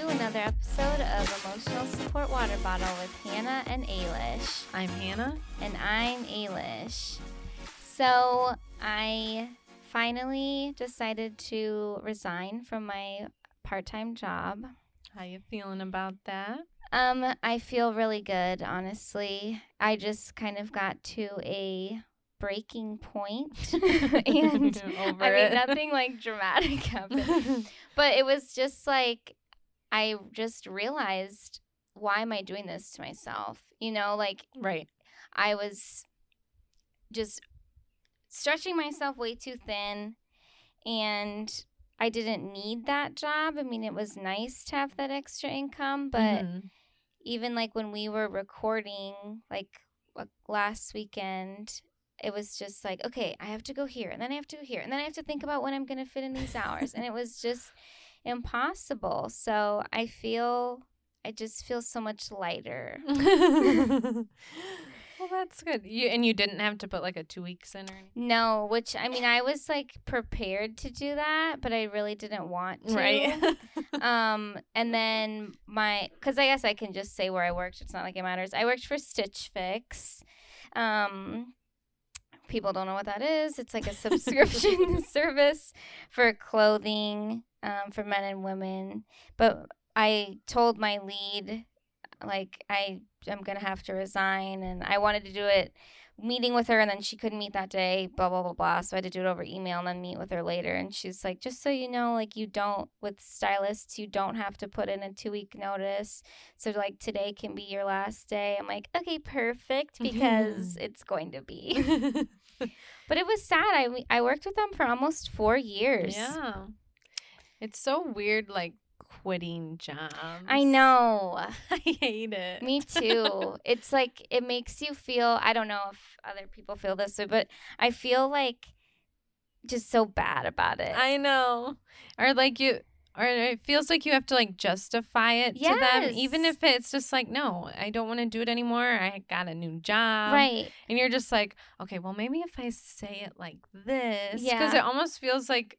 to another episode of Emotional Support Water Bottle with Hannah and Ailish. I'm Hannah. And I'm Ailish. So I finally decided to resign from my part-time job. How you feeling about that? Um, I feel really good, honestly. I just kind of got to a breaking point and I mean it. nothing like dramatic happened. but it was just like I just realized why am I doing this to myself? You know, like right. I was just stretching myself way too thin and I didn't need that job. I mean, it was nice to have that extra income, but Mhm. even like when we were recording like last weekend it was just like okay i have to go here and then i have to go here and then i have to think about when i'm going to fit in these hours and it was just impossible so i feel i just feel so much lighter well, that's good. You and you didn't have to put like a two weeks in or anything. no which i mean i was like prepared to do that but i really didn't want to Right. um and then my because i guess i can just say where i worked it's not like it matters i worked for stitch fix um people don't know what that is. It's like a subscription service for clothing um, for men and women. But i told my lead like i i'm gonna have to resign and i wanted to do it meeting with her and then she couldn't meet that day blah blah blah blah. So i had to do it over email and then meet with her later. And she's like just so you know like you don't with stylists you don't have to put in a two week notice. So like today can be your last day. I'm like okay perfect because it's going to be but it was sad i i worked with them for almost four years yeah. It's so weird, like quitting jobs. i know I hate it. Me too. it's like it makes you feel I don't know if other people feel this way, but I feel like just so bad about it. I know. Or like you or it feels like you have to like justify it to them even if it's just like no, I don't want to do it anymore. I got a new job. right. And you're just like, okay, well maybe if I say it like this cuz Yeah. it almost feels like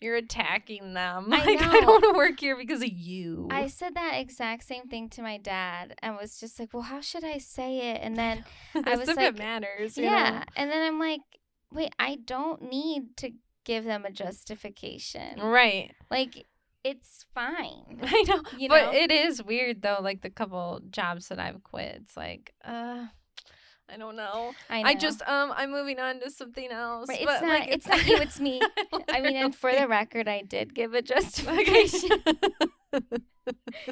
you're attacking them. I Like I don't want to work here because of you. I said that exact same thing to my dad and was just like, "Well, how should I say it?" And then I was if like, it matters. yeah, know? and then I'm like, "Wait, I don't need to give them a justification. Right. Like it's fine." I know. You but know? it is weird though, like the couple jobs that I've quit. It's like, uh I don't know. I, I, just um I'm moving on to something else. Right, it's but, not like, it's not you, it's me. I mean, and for the record, I did give a justification.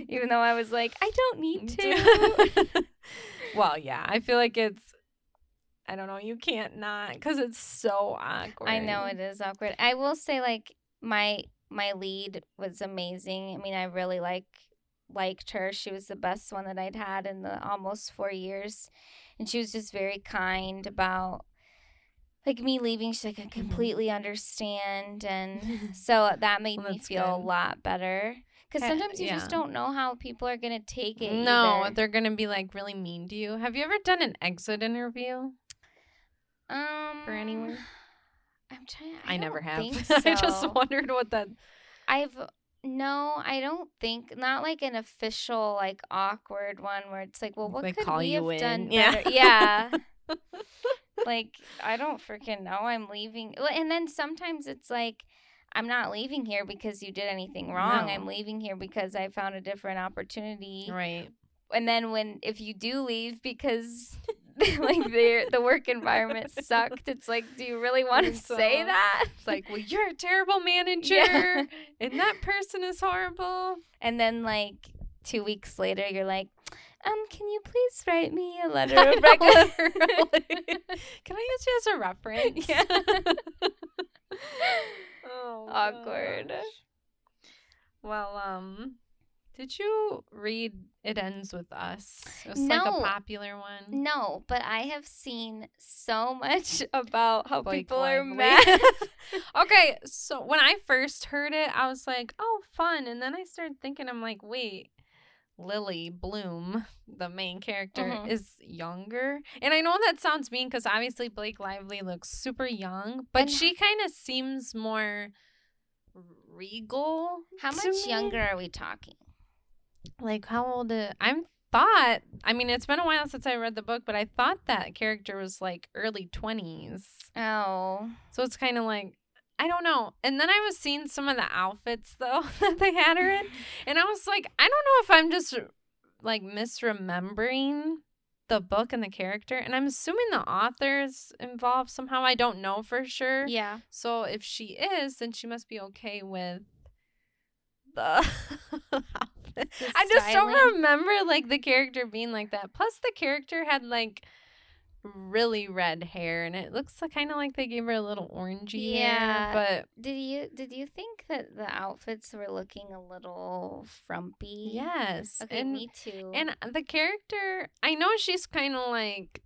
even though I was like, I don't need to. well, yeah, I feel like it's. I don't know. You can't not because it's so awkward. I know it is awkward. I will say, like my my lead was amazing. I mean, I really like liked her. She was the best one that I'd had in the almost four years, and she was just very kind about like me leaving. She's like, I completely understand, and so that made Mm-hmm. Well, me feel a lot better. Because sometimes you yeah. just don't know how people are gonna take it. No, either. they're gonna be like really mean to you. Have you ever done an exit interview um for anywhere? I'm trying. I, never don't have. think I just wondered what that. I've no, I don't think not like an official like awkward one where it's like, well, what They could call we you have done in. Yeah. better? Yeah. like I don't freaking know. I'm leaving. Well, And then sometimes it's like I'm not leaving here because you did anything wrong. No. I'm leaving here because I found a different opportunity. Right. And then when if you do leave because like the the work environment sucked, it's like, do you really want to so- say that? It's like, well, you're a terrible manager, Yeah. and that person is horrible. And then like two weeks later, you're like, um, can you please write me a letter of recommendation? Can I use you as a reference? Yeah. oh, Awkward. gosh. Well, um, did you read It Ends With Us? It's like No. a popular one. no, but I have seen so much about how Blake people are mad. okay, so when I first heard it, I was like, oh, fun. And then I started thinking, I'm like, wait, Lily Bloom, the main character, Mhm. is younger. And I know that sounds mean because obviously Blake Lively looks super young, but And- she kind of seems more regal. How much me. younger are we talking? Like how old is, I'm thought I mean it's been a while since I read the book, but I thought that character was like early 20s. Oh. So it's kind of like I don't know. And then I was seeing some of the outfits though that they had her in, and I was like, I don't know if I'm just like misremembering the book and the character, and I'm assuming the author's involved somehow. I don't know for sure. Yeah. So if she is, then she must be okay with the. I just styling. don't remember like the character being like that. Plus, the character had like really red hair, and it looks kind of like they gave her a little orangey Yeah. hair. Did you did you think that the outfits were looking a little frumpy? yes, Okay, and me too. and the character, I know she's kind of like.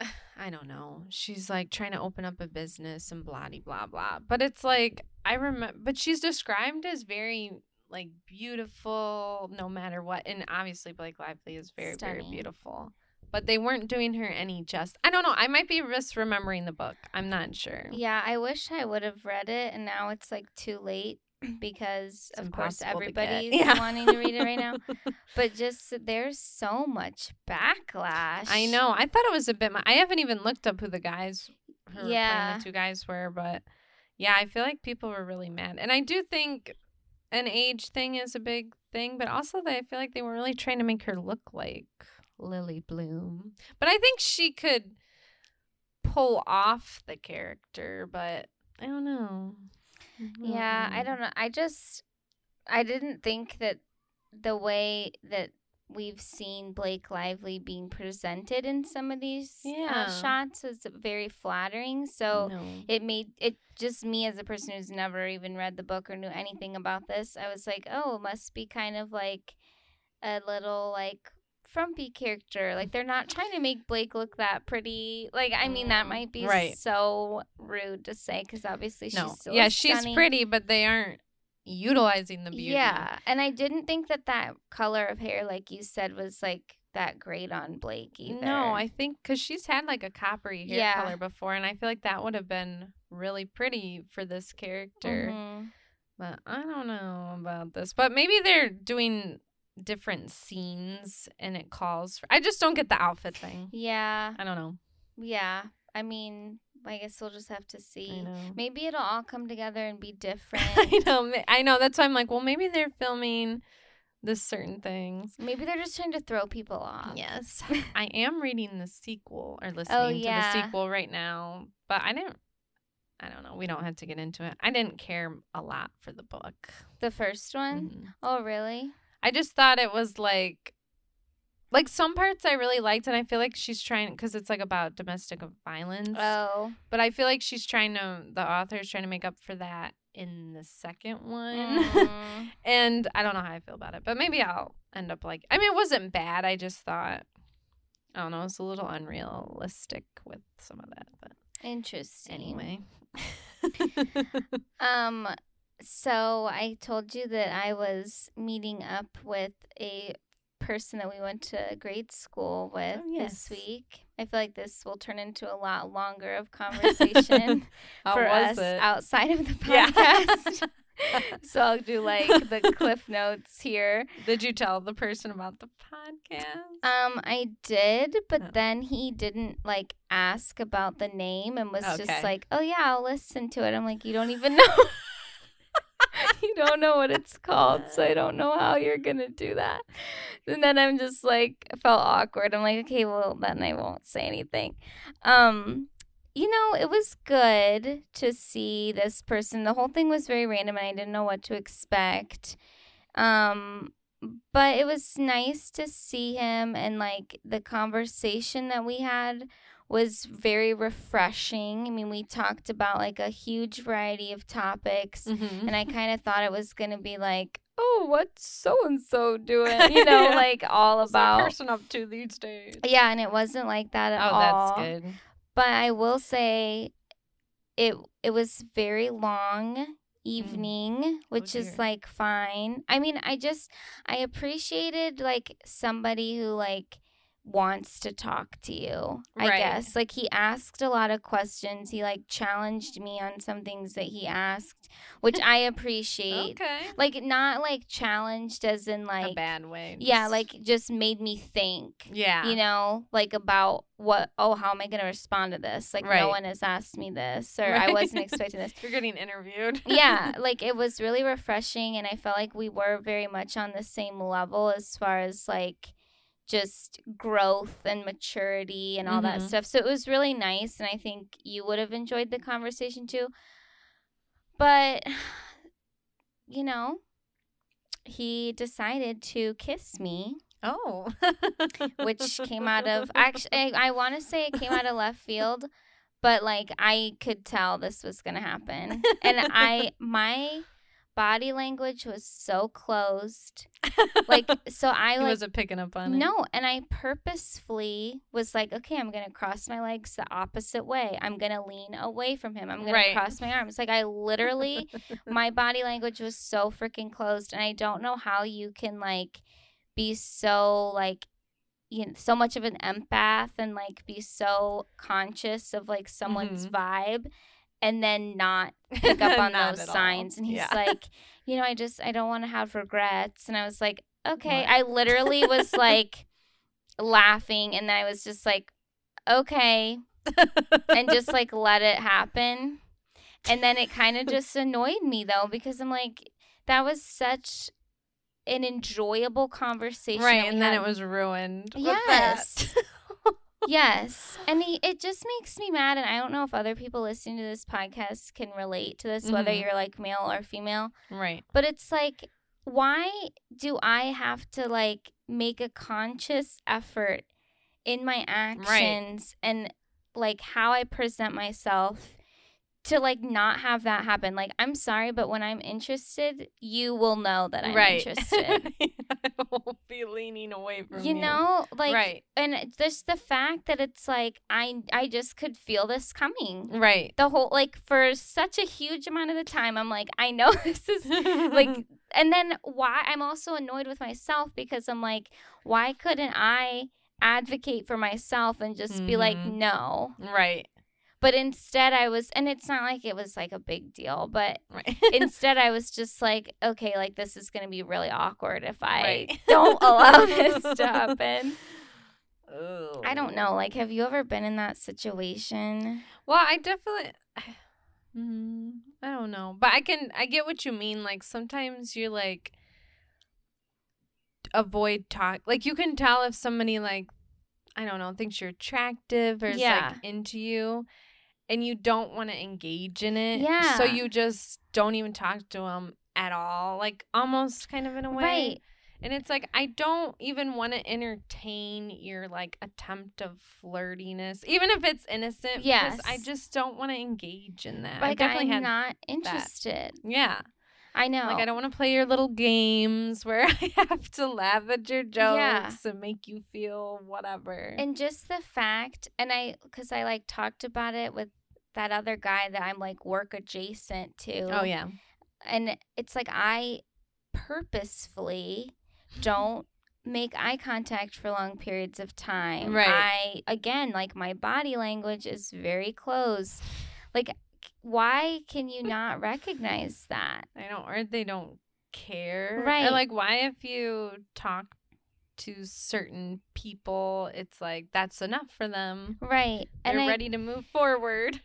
I don't know. She's like trying to open up a business and blah blah blah. But it's like I remember but she's described as very like beautiful no matter what. And obviously Blake Lively is very, very beautiful. But they weren't doing her any just I don't know. I might be misremembering the book. I'm not sure. yeah, I wish I would have read it, and now it's like too late because It's of course impossible to everybody's Yeah. wanting to read it right now. But just there's so much backlash. I know. I thought it was a bit. mu- I haven't even looked up who the guys, Yeah. the two guys were, but yeah, I feel like people were really mad, and I do think an age thing is a big thing, but also that I feel like they were really trying to make her look like Lily Bloom, but I think she could pull off the character, but I don't know. Yeah, I mm-hmm. don't know. I just I didn't think that the way that we've seen Blake Lively being presented in some of these Yeah. uh, shots was very flattering. So No. it made it just me as a person who's never even read the book or knew anything about this. I was like, oh, it must be kind of like a little like frumpy character. Like they're not trying to make Blake look that pretty. Like I mean, that might be right. so rude to say because obviously she's no, still yeah, she's pretty, but they aren't utilizing the beauty. Yeah, and I didn't think that that color of hair, like you said, was like that great on Blake either. No, I think because she's had like a coppery hair Yeah. color before, and I feel like that would have been really pretty for this character. Mhm. But I don't know about this. But maybe they're doing different scenes, and it calls for. I just don't get the outfit thing. Yeah, I don't know. yeah. I mean, I guess we'll just have to see. Maybe it'll all come together and be different. I know. I know. That's why I'm like, well, maybe they're filming the certain things. Maybe they're just trying to throw people off. Yes, I am reading the sequel or listening Oh, to the sequel right now, but I didn't. I don't know. We don't have to get into it. I didn't care a lot for the book. The first one. Mhm. Oh, really? I just thought it was like, like some parts I really liked, and I feel like she's trying because it's like about domestic violence. Oh. But I feel like she's trying to. The author's trying to make up for that in the second one. Mm. and I don't know how I feel about it, but maybe I'll end up like. I mean, it wasn't bad. I just thought. I don't know. It's a little unrealistic with some of that, but Interesting. anyway. Um, so I told you that I was meeting up with a person that we went to grade school with Oh, yes. this week. I feel like this will turn into a lot longer of conversation for us it? outside of the Yeah. podcast. so I'll do like the cliff notes here. Did you tell the person about the podcast? Um, I did, but Oh. then he didn't like ask about the name and was Okay. just like, "Oh yeah, I'll listen to it." I'm like, "You don't even know." Don't know what it's called, so I don't know how you're gonna do that. And then I'm just like, felt awkward. I'm like, okay, well then I won't say anything. Um, you know, it was good to see this person. The whole thing was very random, and I didn't know what to expect. Um, but it was nice to see him, and like the conversation that we had was very refreshing. I mean, we talked about like a huge variety of topics, Mm-hmm. and I kind of thought it was gonna be like, oh, what's so and so doing? You know, Yeah. like all What's about. person up to these days? Yeah, and it wasn't like that at Oh, all. that's good. But I will say, it it was very long evening, which is like fine. I mean, I just I appreciated like somebody who like wants to talk to you. I Right. guess like he asked a lot of questions. He like challenged me on some things that he asked, which I appreciate. Okay. Like not like challenged as in like a bad way. yeah, like just made me think. yeah. You know, like about what oh, how am I gonna respond to this? Like Right. no one has asked me this or I wasn't expecting this. You're getting interviewed. yeah, like it was really refreshing and I felt like we were very much on the same level as far as like just growth and maturity and all that Mhm. stuff. So it was really nice and I think you would have enjoyed the conversation too. But you know, he decided to kiss me, oh. which came out of actually I, I want to say it came out of left field, but like I could tell this was going to happen. And I my body language was so closed. Like so I like wasn't picking up on it. no, and I purposefully was like, okay, I'm gonna cross my legs the opposite way. I'm gonna lean away from him. I'm gonna Right. cross my arms. Like I literally, my body language was so freaking closed, and I don't know how you can like be so like you know so much of an empath and like be so conscious of like someone's Mhm. vibe and then not pick up on those all. signs and he's Yeah. like you know i just i don't want to have regrets and i was like okay What? i literally was like laughing and i was just like okay and just like let it happen and then it kind of just annoyed me though because i'm like that was such an enjoyable conversation right, and we then it was ruined. Yes. Yes and he, it just makes me mad and i don't know if other people listening to this podcast can relate to this whether Mhm. you're like male or female right. but it's like why do i have to like make a conscious effort in my actions and like how i present myself to like not have that happen like i'm sorry but when i'm interested you will know that i'm right. interested I won't be leaning away from you You know like right. and just the fact that it's like i i just could feel this coming Right. the whole like for such a huge amount of the time i'm like i know this is like and then why i'm also annoyed with myself because i'm like why couldn't i advocate for myself and just be like Mhm. no right. But instead i was and it's not like it was like a big deal but Right. instead i was just like okay like this is going to be really awkward if i Right. don't allow this to happen Ooh. I don't know. Like, have you ever been in that situation? Well, I definitely. Mm, I don't know, but I can. I get what you mean. Like sometimes you're like avoid talk. Like you can tell if somebody like I don't know thinks you're attractive or is Yeah. like into you, and you don't want to engage in it. Yeah. So you just don't even talk to them at all. Like almost kind of in a way. Right. And it's like I don't even want to entertain your like attempt of flirtiness, even if it's innocent. Because I just don't want to engage in that. I Like, definitely I'm had not interested. yeah. I know. Like I don't want to play your little games where I have to laugh at your jokes Yeah. and make you feel whatever. And just the fact, and I, because I like talked about it with that other guy that I'm like work adjacent oh, to. oh yeah. And it's like I purposefully don't make eye contact for long periods of time. Right. I, again, like my body language is very close. Like, why can you not recognize that? I don't or they don't care. Right. Or like why if you talk to certain people, it's like that's enough for them. Right. They're And I, ready to move forward.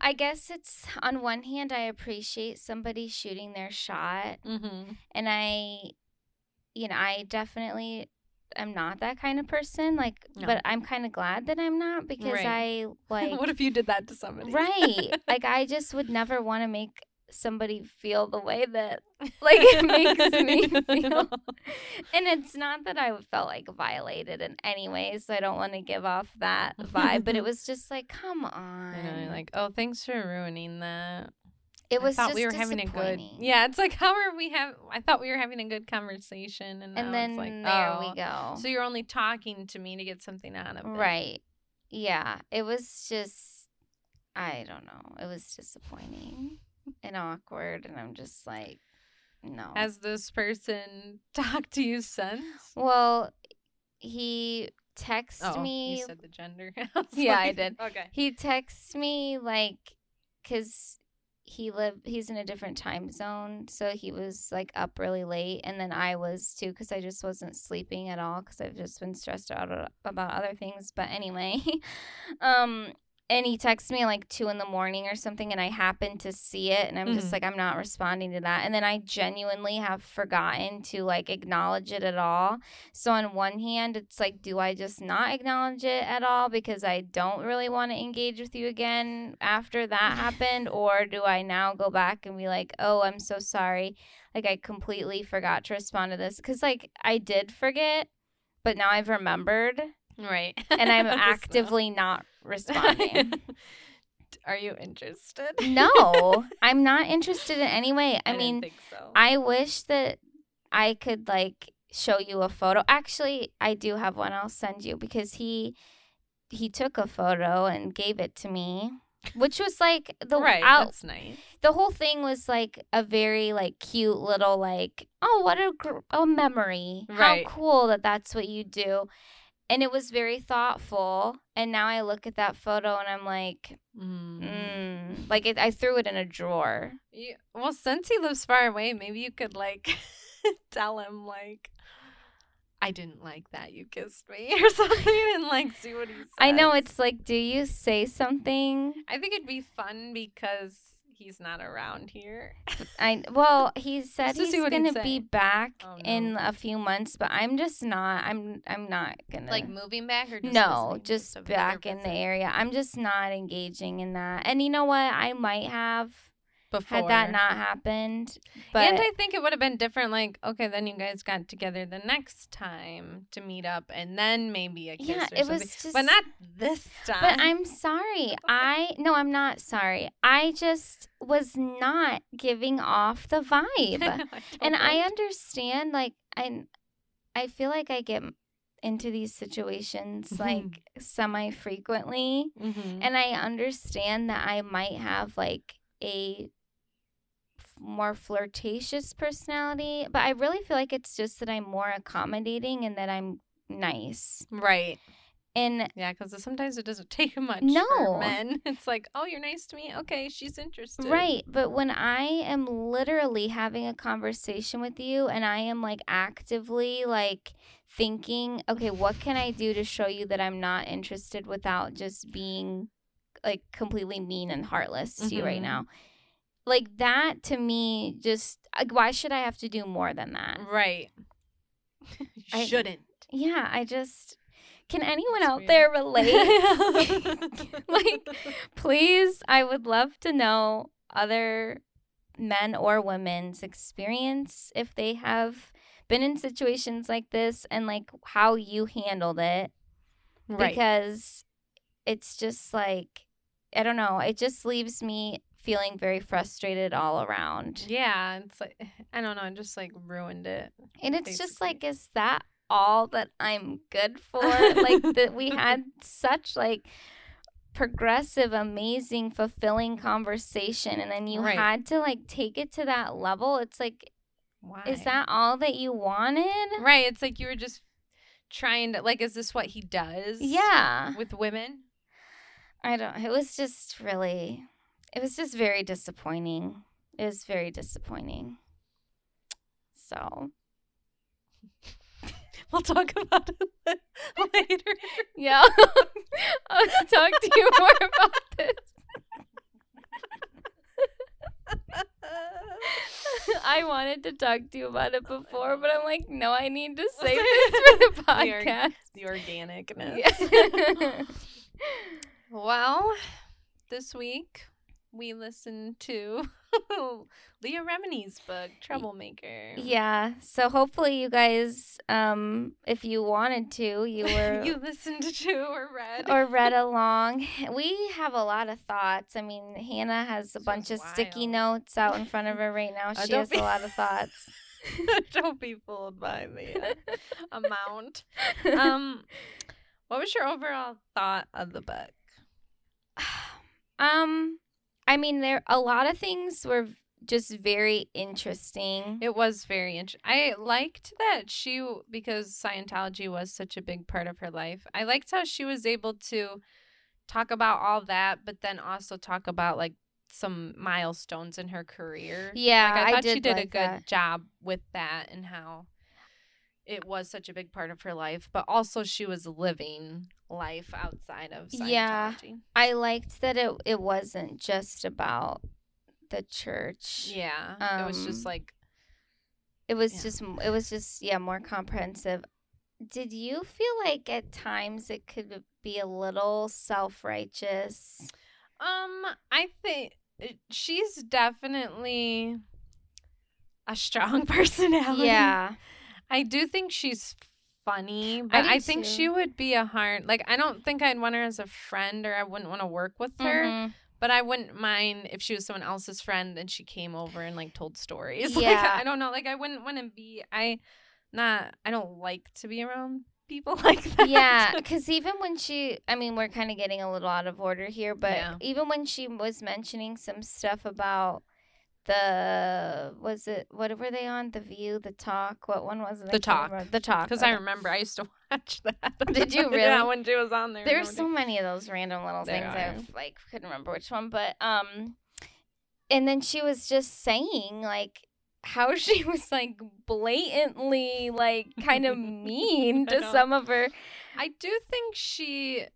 I guess it's on one hand, I appreciate somebody shooting their shot, Mm-hmm. and I, you know, I definitely am not that kind of person. Like, No. but I'm kind of glad that I'm not because Right. I like what if you did that to somebody? right. like, I just would never want to make somebody feel the way that like it makes me feel. And it's not that I felt like violated in any way, so I don't want to give off that vibe. but it was just like, come on. I know, you're like, oh, thanks for ruining that. It was I thought just we were having a good. disappointing. Yeah, it's like how are we have? I thought we were having a good conversation, and, and then it's like, there oh. we go. So you're only talking to me to get something out of it, right. Yeah. It was just I don't know. It was disappointing and awkward and I'm just like no. Has this person talked to you since? well, he texts Oh, me. you said the gender. was Yeah, I did. Okay. He texts me like, cause he lived. He's in a different time zone, so he was like up really late, and then I was too, cause I just wasn't sleeping at all, cause I've just been stressed out about other things. But anyway, um, and he texts me like two in the morning or something, and I happen to see it, and I'm just Mhm. like, I'm not responding to that, and then I genuinely have forgotten to like acknowledge it at all. So on one hand, it's like, do I just not acknowledge it at all because I don't really want to engage with you again after that happened, or do I now go back and be like, oh, I'm so sorry, like I completely forgot to respond to this because like I did forget, but now I've remembered Right. and I'm actively not responding. Are you interested? no, I'm not interested in any way. I, didn't mean, so. I wish that I could like show you a photo. Actually, I do have one I'll send you because he he took a photo and gave it to me, which was like the right. out That's nice. the whole thing was like a very like cute little like oh what a gr- a memory. Right. How cool that that's what you do. And it was very thoughtful. And now I look at that photo and I'm like, Mm. mm, like it, I threw it in a drawer. Well, since he lives far away, maybe you could like tell him like, I didn't like that you kissed me or something, and like see what he says. I know it's like, do you say something? I think it'd be fun because he's not around here. I well, he said he's see what he'd gonna be back Oh, no. in a few months, but I'm just not. I'm I'm not gonna Like moving back or just no, just back in the area. I'm just not engaging in that. And you know what? I might have Before. had that not happened, but and I think it would have been different. Like, okay, then you guys got together the next time to meet up, and then maybe a kiss yeah, or it something. was just. but not this time. But I'm sorry. I no, I'm not sorry. I just was not giving off the vibe. and I understand like I I feel like I get into these situations like semi frequently Mhm. and I understand that I might have like a more flirtatious personality, but I really feel like it's just that I'm more accommodating and that I'm nice. right. And Yeah, because sometimes it doesn't take much No. for men. It's like, oh, you're nice to me. Okay, she's interested. Right, but when I am literally having a conversation with you and I am like actively like thinking, okay, what can I do to show you that I'm not interested without just being like completely mean and heartless to you right Mhm. now? Like that to me just like, why should I have to do more than that? Right. I- shouldn't. Yeah, I just can anyone That's out weird. there relate? like please i would love to know other men or women's experience if they have been in situations like this and like how you handled it right. because it's just like i don't know it just leaves me feeling very frustrated all around yeah, it's like I don't know. It just like ruined it. and it's just like is that all that i'm good for like that we had such like progressive amazing fulfilling conversation and then you Right. had to like take it to that level it's like Why? is that all that you wanted right? It's like you were just trying to like. Is this what he does? yeah With women. i don't it was just really it was just very disappointing it was very disappointing so We'll talk about it later. yeah i'll talk to you more about this I wanted to talk to you about it before, but I'm like, no, I need to save this for the We are- podcast. the organicness. Yeah. Well, this week we listened to Leah Remini's book, Troublemaker. yeah. So hopefully, you guys, um, if you wanted to, you were you listened to or read. or read along. We have a lot of thoughts. I mean, Hannah has a bunch of was sticky notes out in front of her right now. Oh, She has be- a lot of thoughts. Don't be fooled by the uh, amount. Um, what was your overall thought of the book? Um, I mean, there a lot of things were just very interesting. It was very interesting. I liked that she because Scientology was such a big part of her life. I liked how she was able to talk about all that, but then also talk about like some milestones in her career. yeah, Like, I thought did she did a good that. job with that and how it was such a big part of her life, but also she was living life outside of Scientology. Yeah. I liked that it it wasn't just about the church. Yeah. it was just Um, like It was Yeah. just it was just yeah, more comprehensive. Did you feel like at times it could be a little self-righteous? Um, I think she's definitely a strong personality. Yeah. I do think she's funny, but do I, think too. she would be a hard like I don't think I'd want her as a friend or I wouldn't want to work with her, Mhm. but I wouldn't mind if she was someone else's friend and she came over and like told stories. Like Yeah. I don't know, like I wouldn't want to be I not I don't like to be around people like that. yeah, because even when she, I mean, we're kind of getting a little out of order here, but Yeah. even when she was mentioning some stuff about the, was it, what were they on? The View, The Talk? What one was it? The Talk. remember. The Talk. Because I remember I used to watch that. Did you yeah, really? when she was on there. There's nobody- so many of those random little There things. I like couldn't remember which one, but um, and then she was just saying like how she was like blatantly like kind of mean to some of her. I do think she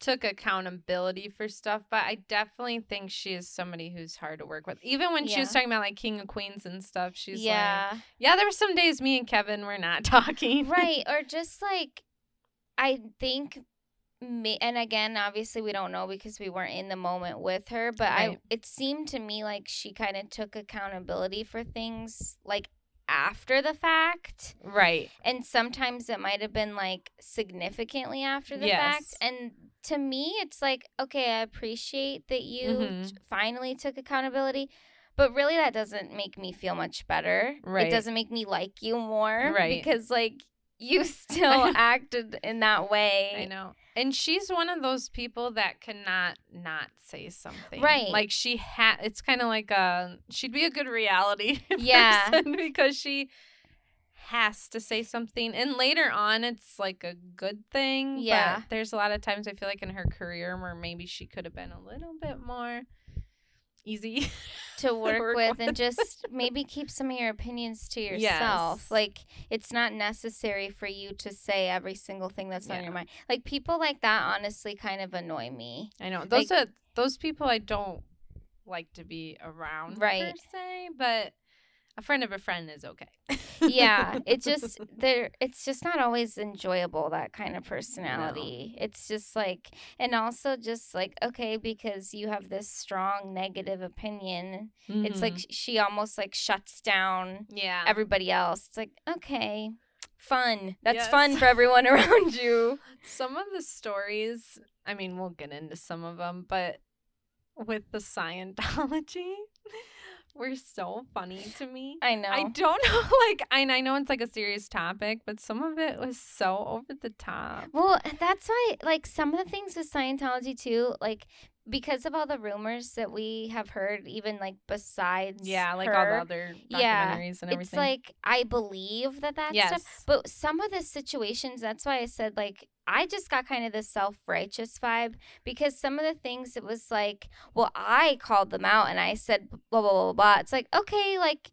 took accountability for stuff, but I definitely think she is somebody who's hard to work with. Even when she was talking about like King of Queens and stuff, she's like, yeah, yeah, there were some days me and Kevin were not talking. right. Or just like I think. Me, and again, obviously, we don't know because we weren't in the moment with her. But I, it seemed to me like she kind of took accountability for things like after the fact. right. and sometimes it might have been like significantly after the Yes. fact and to me it's like okay i appreciate that you Mhm. t- finally took accountability but really that doesn't make me feel much better Right. it doesn't make me like you more Right. because like you still acted in that way I know. And she's one of those people that cannot not say something. Right. Like she had it's kind of like a she'd be a good reality Yeah. person because she has to say something and later on it's like a good thing Yeah. but there's a lot of times i feel like in her career where maybe she could have been a little bit more easy to work, work with, and just maybe keep some of your opinions to yourself. Yes. Like it's not necessary for you to say every single thing that's on your mind. Like people like that honestly kind of annoy me. i know those are those people i don't like to be around per Right. se but a friend of a friend is okay yeah, it just there it's just not always enjoyable that kind of personality. It's just like and also just like okay because you have this strong negative opinion, it's like Mhm. she almost like shuts down yeah everybody else. It's like, okay, fun. That's Yes. fun for everyone around you. Some of the stories, I mean, we'll get into some of them, but with the Scientology were so funny to me. I know. I don't know, like, and I know it's like a serious topic, but some of it was so over the top. well, that's why, like, some of the things with Scientology, too, like, because of all the rumors that we have heard, even like besides Yeah, like all the other documentaries Yeah, and everything. it's like I believe that that yes, stuff. But some of the situations, that's why I said, like, I just got kind of the self righteous vibe because some of the things it was like, well, I called them out and I said blah, blah, blah, blah. It's like, okay, like,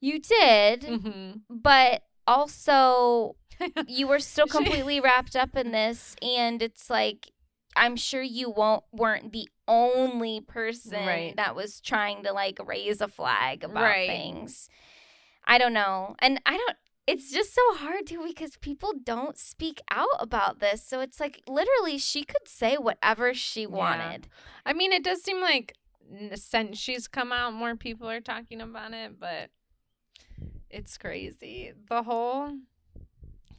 you did, hmm but also you were still completely wrapped up in this and it's like i'm sure you won't weren't the only person Right. that was trying to like raise a flag about Right. things i don't know and i don't it's just so hard too because people don't speak out about this so it's like literally she could say whatever she wanted I mean, it does seem like since she's come out, more people are talking about it, but it's crazy. The whole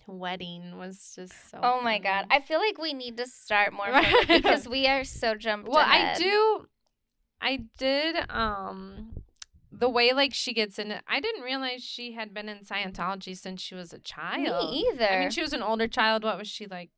wedding was just so. oh my god i feel like we need to start more from Right. it because we are so jumped well, ahead. I do. I did. Um, the way like she gets in it, I didn't realize she had been in Scientology since she was a child. me either I mean, she was an older child. What was she like?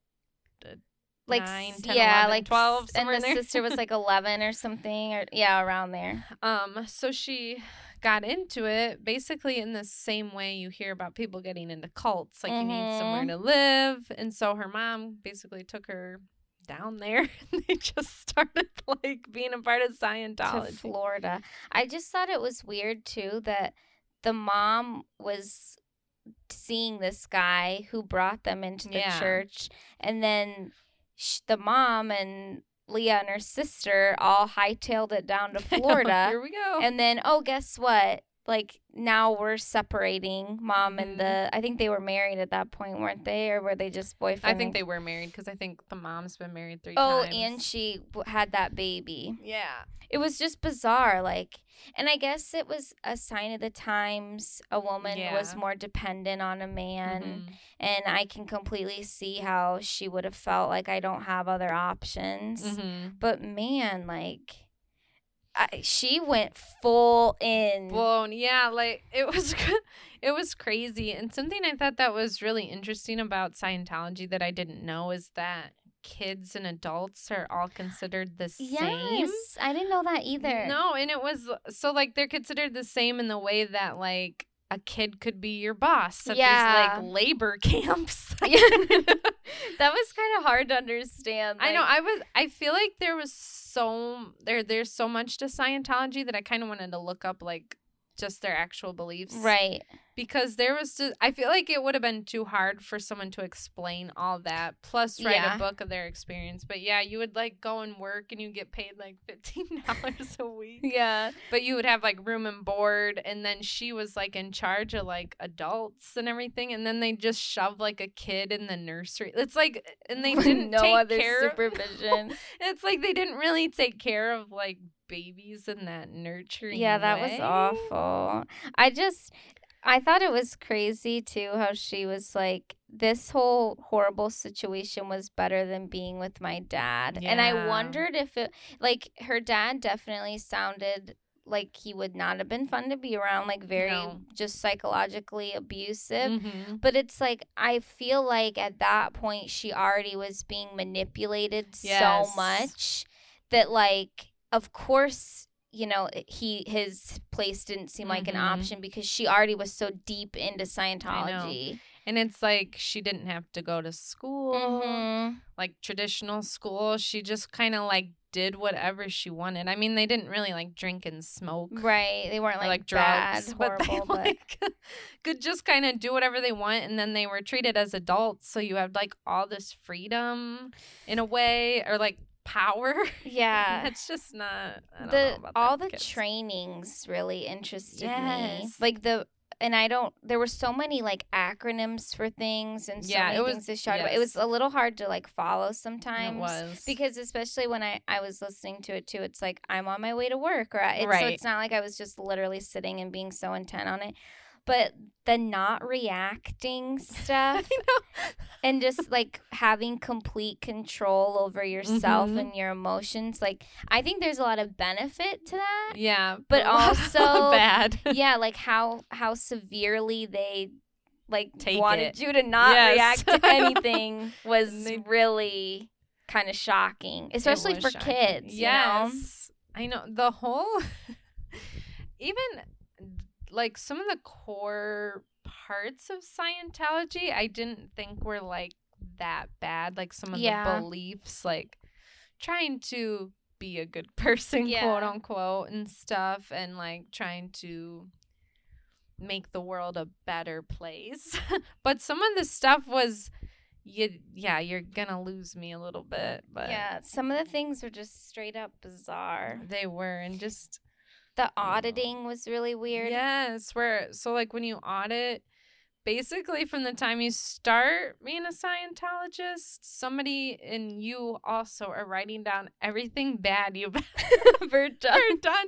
like nine, 10, yeah, 11, like twelve, and the sister was like 11 or something or yeah, around there. Um, so she got into it basically in the same way you hear about people getting into cults. Like you need somewhere Mhm. to live. And so her mom basically took her down there and they just started like being a part of to Scientology. Florida. I just thought it was weird too that the mom was seeing this guy who brought them into the Yeah. church, and then sh- the mom and Leah and her sister all hightailed it down to Florida. Here we go. and then, oh, guess what? Like now we're separating mom and the. I think they were married at that point, weren't they, or were they just boyfriend? I think they were married because I think the mom's been married three Oh, times. Oh, and she w- had that baby. yeah. it was just bizarre like and i guess it was a sign of the times a woman was more dependent on a man Mhm. and i can completely see how she would have felt like i don't have other options Mhm. but man like I, she went full in. Blown. Yeah like it was it was crazy. And something i thought that was really interesting about scientology that i didn't know is that kids and adults are all considered the same. Yes i didn't know that either. No and it was so like they're considered the same in the way that like a kid could be your boss at Yeah. these like labor camps that was kind of hard to understand I know. I was. I feel like there was so there. There's so much to Scientology that I kind of wanted to look up, like just their actual beliefs, right Because there was. Just, I feel like it would have been too hard for someone to explain all that, plus write Yeah. a book of their experience. But yeah, you would like go and work, and you get paid like fifteen dollars a week. yeah But you would have like room and board, and then she was like in charge of like adults and everything, and then they just shove like a kid in the nursery. It's like, and they didn't no take other care of- supervision it's like they didn't really take care of like babies in that nurturing. Yeah, that was awful. I just I thought it was crazy too how she was like this whole horrible situation was better than being with my dad. And I wondered if it like her dad definitely sounded like he would not have been fun to be around, like very No. just psychologically abusive. Mhm. But it's like I feel like at that point she already was being manipulated so much that like of course you know he his place didn't seem like an Mhm. option because she already was so deep into Scientology. And it's like she didn't have to go to school, Mhm. like traditional school. She just kind of like did whatever she wanted. I mean, they didn't really like drink and smoke. Right. They weren't or, like, like drugs, bad, but they but, like could just kind of do whatever they want, and then they were treated as adults, so you have like all this freedom in a way, or like power. yeah. it's just not. I don't know the all the kids. trainings really interested me. Like the and I don't there were so many like acronyms for things and so Yeah, many it was- things to talk about. It was a little hard to like follow sometimes. It was Because especially when I, I was listening to it too, it's like I'm on my way to work, or I, it's, so Right. it's not like I was just literally sitting and being so intent on it. But the not reacting stuff and just like having complete control over yourself Mhm. and your emotions, like I think there's a lot of benefit to that. yeah, but also- bad. yeah, like how how severely they like Take wanted it. you to not Yes. react to anything was they- really kind of shocking, especially for shocking. kids. you know? Yes, I know the whole. even like some of the core parts of Scientology, I didn't think were like that bad. Like some of Yeah. the beliefs, like trying to be a good person, Yeah. quote unquote, and stuff, and like trying to make the world a better place. but some of the stuff was you yeah, you're gonna lose me a little bit. But yeah, some of the things were just straight up bizarre. they were and just The auditing was really weird. Yes, where so like when you audit basically from the time you start being a Scientologist, somebody and you also are writing down everything bad you've ever done, done.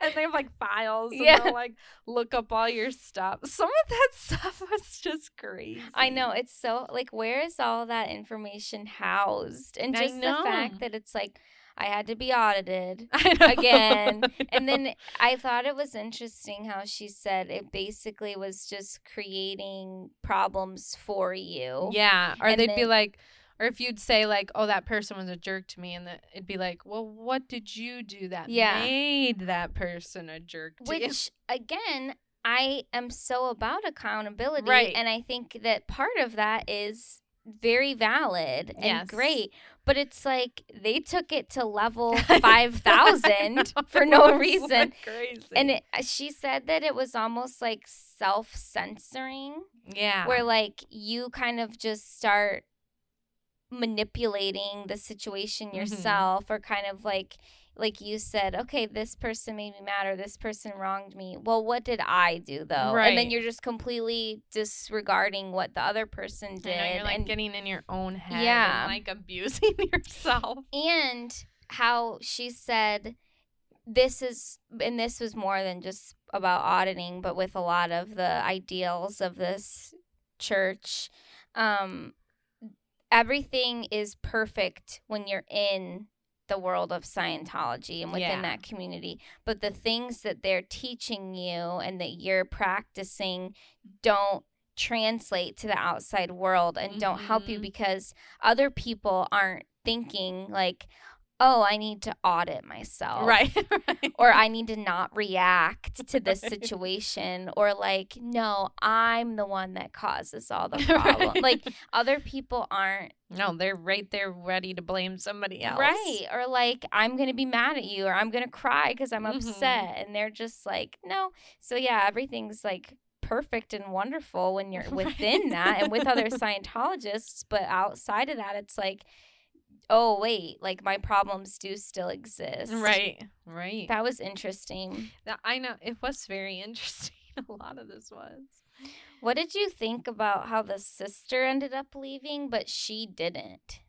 And they have like files and Yeah. they'll like look up all your stuff. Some of that stuff was just crazy. I know it's so like where is all that information housed? And just the fact that it's like I had to be audited. Again, And then I thought it was interesting how she said it basically was just creating problems for you. Yeah, or And they'd be like, Or if you'd say like, "Oh, that person was a jerk to me," and that it'd be like, "Well, what did you do that Yeah. made that person a jerk to you?" Which again, I am so about accountability, Right. and I think that part of that is very valid and Yes. great. But it's like they took it to level five thousand for no reason. crazy. And it, uh, she said that it was almost like self censoring, yeah, where like you kind of just start manipulating the situation Mm-hmm. yourself, or kind of like, like you said, okay, this person made me mad, or this person wronged me. Well, what did I do though? And then you're just completely disregarding what the other person did, you're like and getting in your own head, Yeah. and, like abusing yourself. and how she said this is and this was more than just about auditing but with a lot of the ideals of this church um everything is perfect when you're in the world of Scientology and within Yeah. that community but the things that they're teaching you and that you're practicing don't translate to the outside world and don't help you Mhm. because other people aren't thinking like oh i need to audit myself Right, right. or i need to not react to this Right. situation or like no i'm the one that causes all the problem like other people aren't no, they're right there ready to blame somebody else. right or like i'm gonna be mad at you or i'm gonna cry because i'm Mhm. upset and they're just like no so yeah everything's like perfect and wonderful when you're within that and with other scientologists but outside of that it's like oh wait like my problems do still exist Right, right. that was interesting That- I know it was very interesting. A lot of this was. what did you think about how the sister ended up leaving but she didn't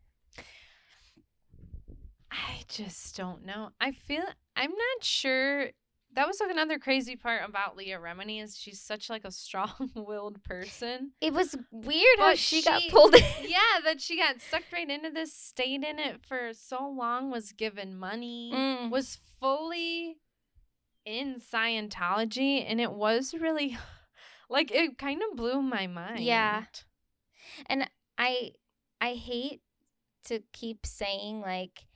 I just don't know. I feel I'm not sure. That was like another crazy part about Leah Remini is she's such like a strong-willed person. it was weird how But she, got pulled in yeah, that she got sucked right into this, stayed in it for so long, was given money, Mm. was fully in Scientology, and it was really like it kind of blew my mind. Yeah. And I I hate to keep saying like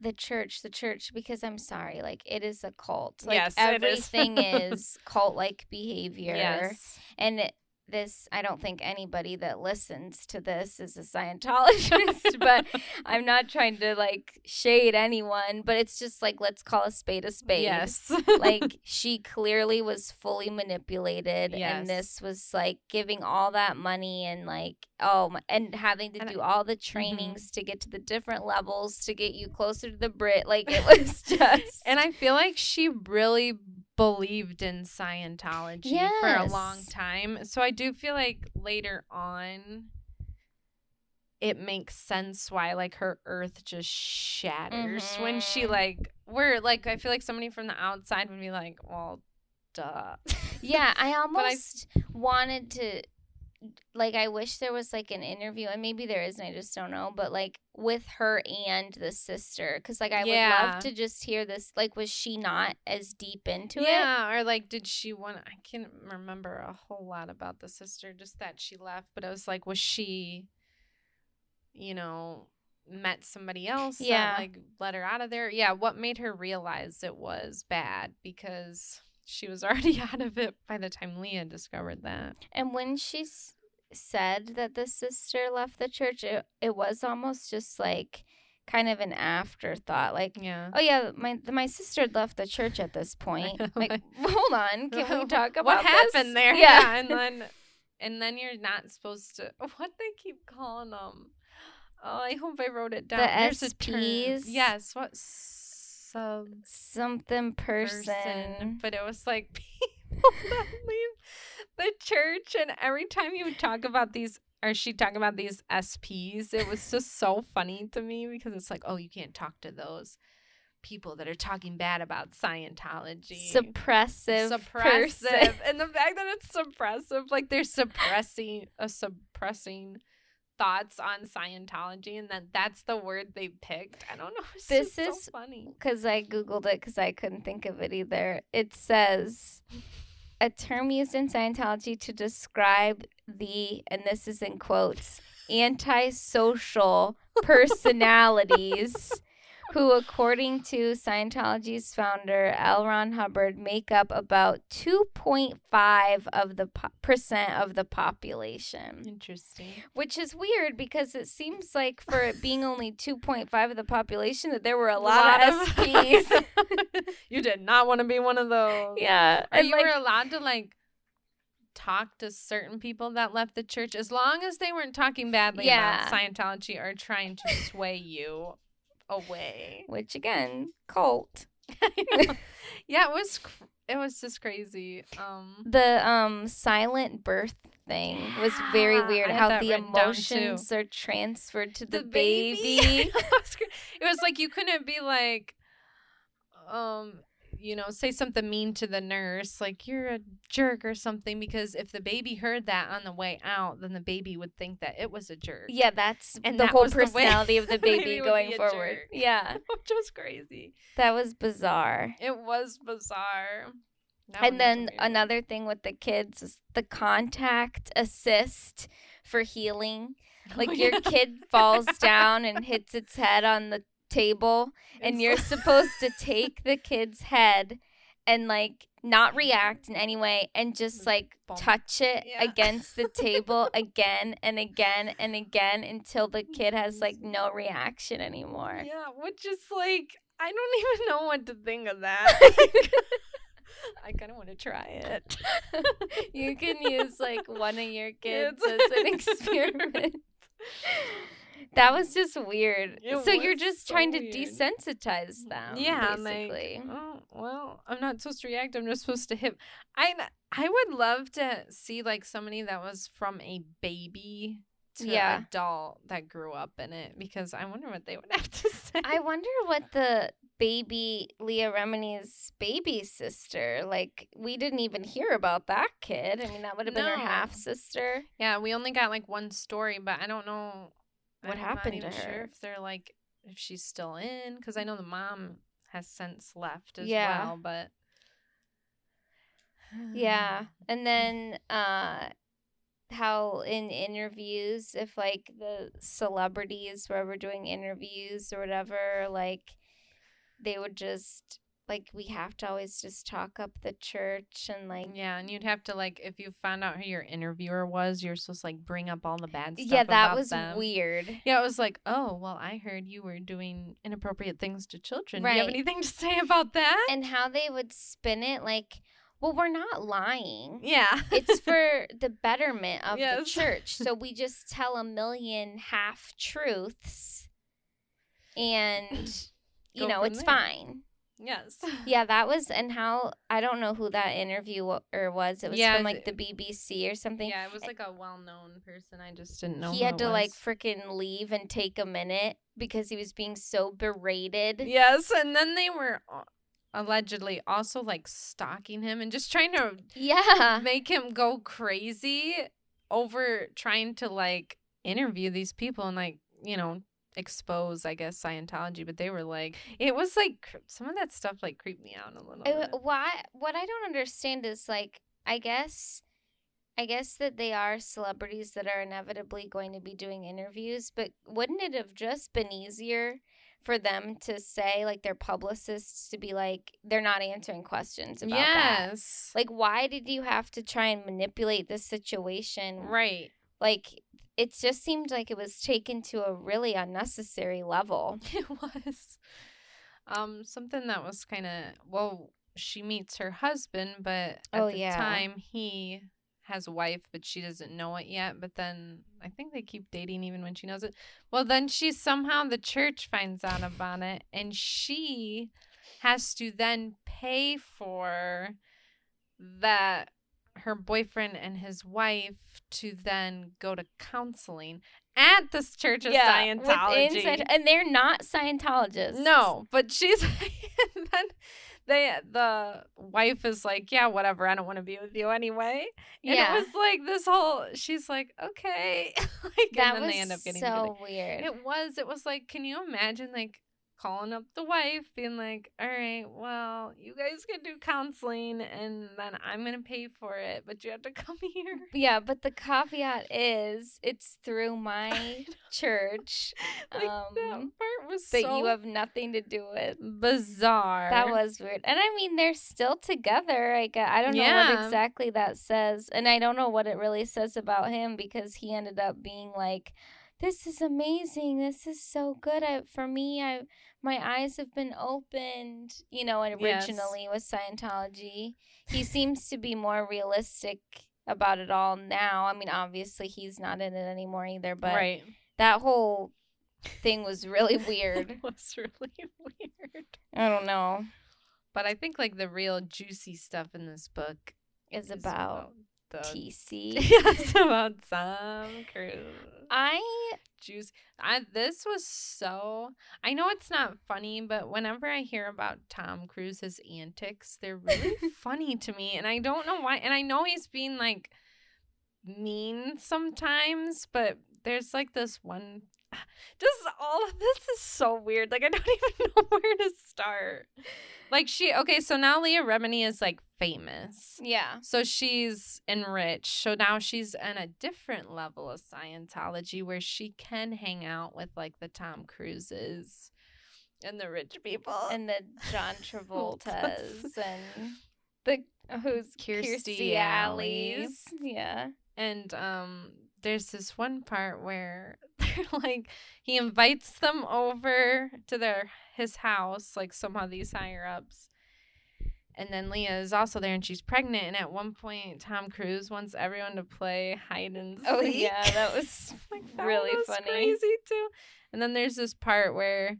the church, the church, because I'm sorry, like it is a cult. Like Yes, it is. everything is cult like behavior. Yes. And it, this I don't think anybody that listens to this is a Scientologist, but I'm not trying to like shade anyone, but it's just like let's call a spade a spade. Yes. like she clearly was fully manipulated Yes. and this was like giving all that money and like oh my, and having to And I- do all the Mm-hmm. trainings to get to the different levels to get you closer to the Bridge like it was just And I feel like she really believed in Scientology for a long time. So I do feel like later on it makes sense why like her earth just shatters when she Mhm. like we're like I feel like somebody from the outside would be like, "Well, duh." yeah I But I- almost wanted to like I wish there was like an interview and maybe there is and I just don't know but like with her and the sister cuz like I would love to just hear this like was she not as deep into it yeah, or like did she want I can't remember a whole lot about the sister, just that she left, but it was like was she you know, met somebody else Yeah. that like let her out of there? Yeah, what made her realize it was bad because she was already out of it by the time Leah discovered that. And when she s- said that the sister left the church, it, it was almost just like kind of an afterthought. Like, Yeah. oh yeah, my my sister left the church at this point. Like, hold on, can we talk about what this? happened there? Yeah. and then and then you're not supposed to what they keep calling them. Oh, I hope I wrote it down. There's. SPs? Yes, what sub Something person. person. But it was like people that leave the church, and every time you would talk about these. Or she talk about these SPs. It was just so funny to me because it's like, oh, you can't talk to those people that are talking bad about Scientology Suppressive, suppressive person. and the fact that it's suppressive like they're suppressing a suppressing thoughts on Scientology and that that's the word they picked. I don't know. It's This is- so funny. Because I googled it because I couldn't think of it either. It says a term used in Scientology to describe the, and this is in quotes, antisocial personalities who, according to Scientology's founder L. Ron Hubbard, make up about 2.5 of the po- percent of the population. Interesting. Which is weird because it seems like for it being only 2.5 of the population that there were a lot, of SPs. you did not want to be one of those. yeah. Or and you like- were allowed to like talk to certain people that left the church as long as they weren't talking badly Yeah. about Scientology or trying to sway you away. which again, cult. yeah, it was cr- it was just crazy. Um The um silent birth thing was very weird. How the emotions are transferred to the, the baby. baby. It was it was like you couldn't be like um you know say something mean to the nurse like you're a jerk or something because if the baby heard that on the way out then the baby would think that it was a jerk yeah, that's And the that whole was the personality of the the baby, baby going forward. jerk. Yeah, which was crazy that was bizarre. it was bizarre That and then weird. another thing with the kids is the contact assist for healing. Oh like Oh, your yeah. kid falls down and hits its head on the table and you're supposed to take the kid's head and like not react in any way and just like Bump. touch it Yeah. against the table again and again and again until the oh kid has like no reaction anymore. yeah which is like i don't even know what to think of that i kind of want to try it You can use like one of your Kids. as an experiment. That was just weird. It so you're just so trying to weird. desensitize them. Yeah, basically. like oh well, I'm not supposed to react. I'm just supposed to hit. I I would love to see like somebody that was from a baby to Yeah. adult that grew up in it because I wonder what they would have to say. I wonder what the baby Leah Remini's baby sister like. We didn't even hear about that kid. I mean, that would have been her half sister. yeah, we only got like one story, but I don't know What I'm happened not to her? Sure if they're like if she's still in because I know the mom has since left as Yeah. well, but Yeah, and then uh, how in interviews, if like the celebrities were ever doing interviews or whatever, like they would just like we have to mm-hmm. always just talk up the church and like Yeah, and you'd have to like if you found out who your interviewer was, you're supposed to like bring up all the bad stuff. yeah, that was them. weird. Yeah, it was like, oh well, I heard you were doing inappropriate things to children. right. Do you have anything to say about that? And how they would spin it like, well, we're not lying. yeah, It's for the betterment of the church. So we just tell a million half truths and you Go know, it's there. fine. Yes. Yeah, that was and how I don't know who that interview or was. It was Yeah, from like the BBC or something. Yeah, it was eh like a well-known person. I just didn't know. he had to like freaking leave and take a minute because he was being so berated. Yes, and then they were allegedly also like stalking him and just trying to Yeah. make him go crazy over trying to like interview these people and like you know expose i guess scientology but they were like it was like some of that stuff like creeped me out a little why what I don't understand is like I guess I guess that they are celebrities that are inevitably going to be doing interviews, but wouldn't it have just been easier for them to say like their publicists to be like they're not answering questions about that? yes Like why did you have to try and manipulate this situation? right Like it just seemed like it was taken to a really unnecessary level. it was um something that was kind of well she meets her husband but at Oh, the yeah. time he has a wife but she doesn't know it yet but then i think they keep dating even when she knows it well then she somehow the church finds out about it and she has to then pay for that her boyfriend and his wife to then go to counseling at this church of Scientology. within and they're not Scientologists. No, but she's and then they the wife is like, yeah, whatever. I don't want to be with you anyway. And Yeah. it was like this whole. She's like, okay, like, that and then was they end up getting so together. weird. It was. It was like, can you imagine like calling up the wife, being like, "All right, well, you guys can do counseling, and then I'm gonna pay for it, but you have to come here." Yeah, but the caveat is it's through my church like that Um, part was that so you have nothing to do with. bizarre. That was weird. And I mean, they're still together. I gue- I don't know Yeah. what exactly that says. And I don't know what it really says about him because he ended up being like, this is amazing. This is so good. I, for me, I my eyes have been opened, you know, and Yes. originally with Scientology. He seems to be more realistic about it all now. I mean, obviously he's not in it anymore either, but right. that whole thing was really weird. It was really weird. I don't know. But I think like the real juicy stuff in this book Is is about the TC. yes about Tom Cruise. I Juice. I this was so. I know it's not funny, but whenever I hear about Tom Cruise's antics, they're really funny to me, and I don't know why. And I know he's being like mean sometimes, but there's like this one. Just all of this is so weird. Like I don't even know where to start. Like she okay, so now Leah Remini is like famous. yeah. So she's enriched. So now she's in a different level of Scientology where she can hang out with like the Tom Cruises and the rich people. And the John Travoltas. And the who's Kirstie Kirstie Alley's. Yeah. And um there's this one part where like he invites them over to their his house, like some of these higher ups. And then Leah is also there and she's pregnant. And at one point, Tom Cruise wants everyone to play hide and oh, seek. Oh yeah, that was like that really was funny. crazy too. And then there's this part where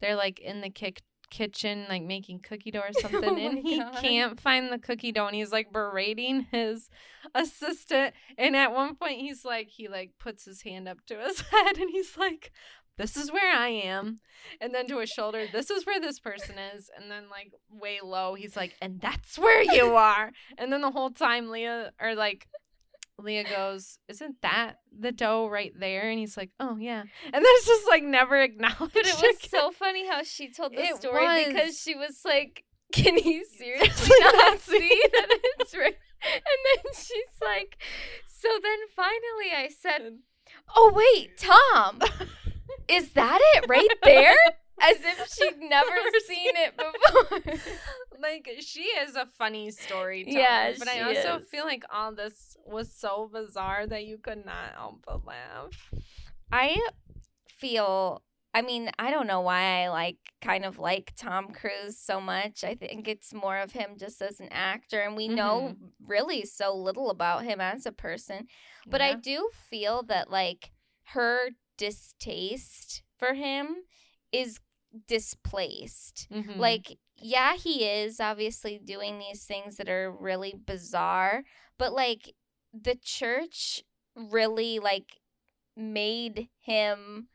they're like in the kick kitchen like making cookie dough or oh something Oh and he God. can't find the cookie dough and he's like berating his assistant and at one point he's like he like puts his hand up to his head and he's like this is where I am and then to his shoulder this is where this person is and then like way low he's like and that's where you are and then the whole time Leah or like Leah goes, Isn't that the dough right there? And he's like, Oh, yeah. And there's just like never acknowledged. But it was again. so funny how she told the It story was. because she was like, "Can he seriously not see that it's right?" And then she's like, "So then finally, I said, oh wait, Tom, is that it right there?" As if she'd never seen it before. like, she is a funny storyteller. Yeah, But I also is. feel like all this was so bizarre that you could not help but laugh. I feel I mean, I don't know why I like kind of like Tom Cruise so much. I think it's more of him just as an actor and we know mm-hmm. really so little about him as a person. But I do feel that like her distaste for him is displaced. Mhm. Like, yeah, he is obviously doing these things that are really bizarre, but like the church really like made him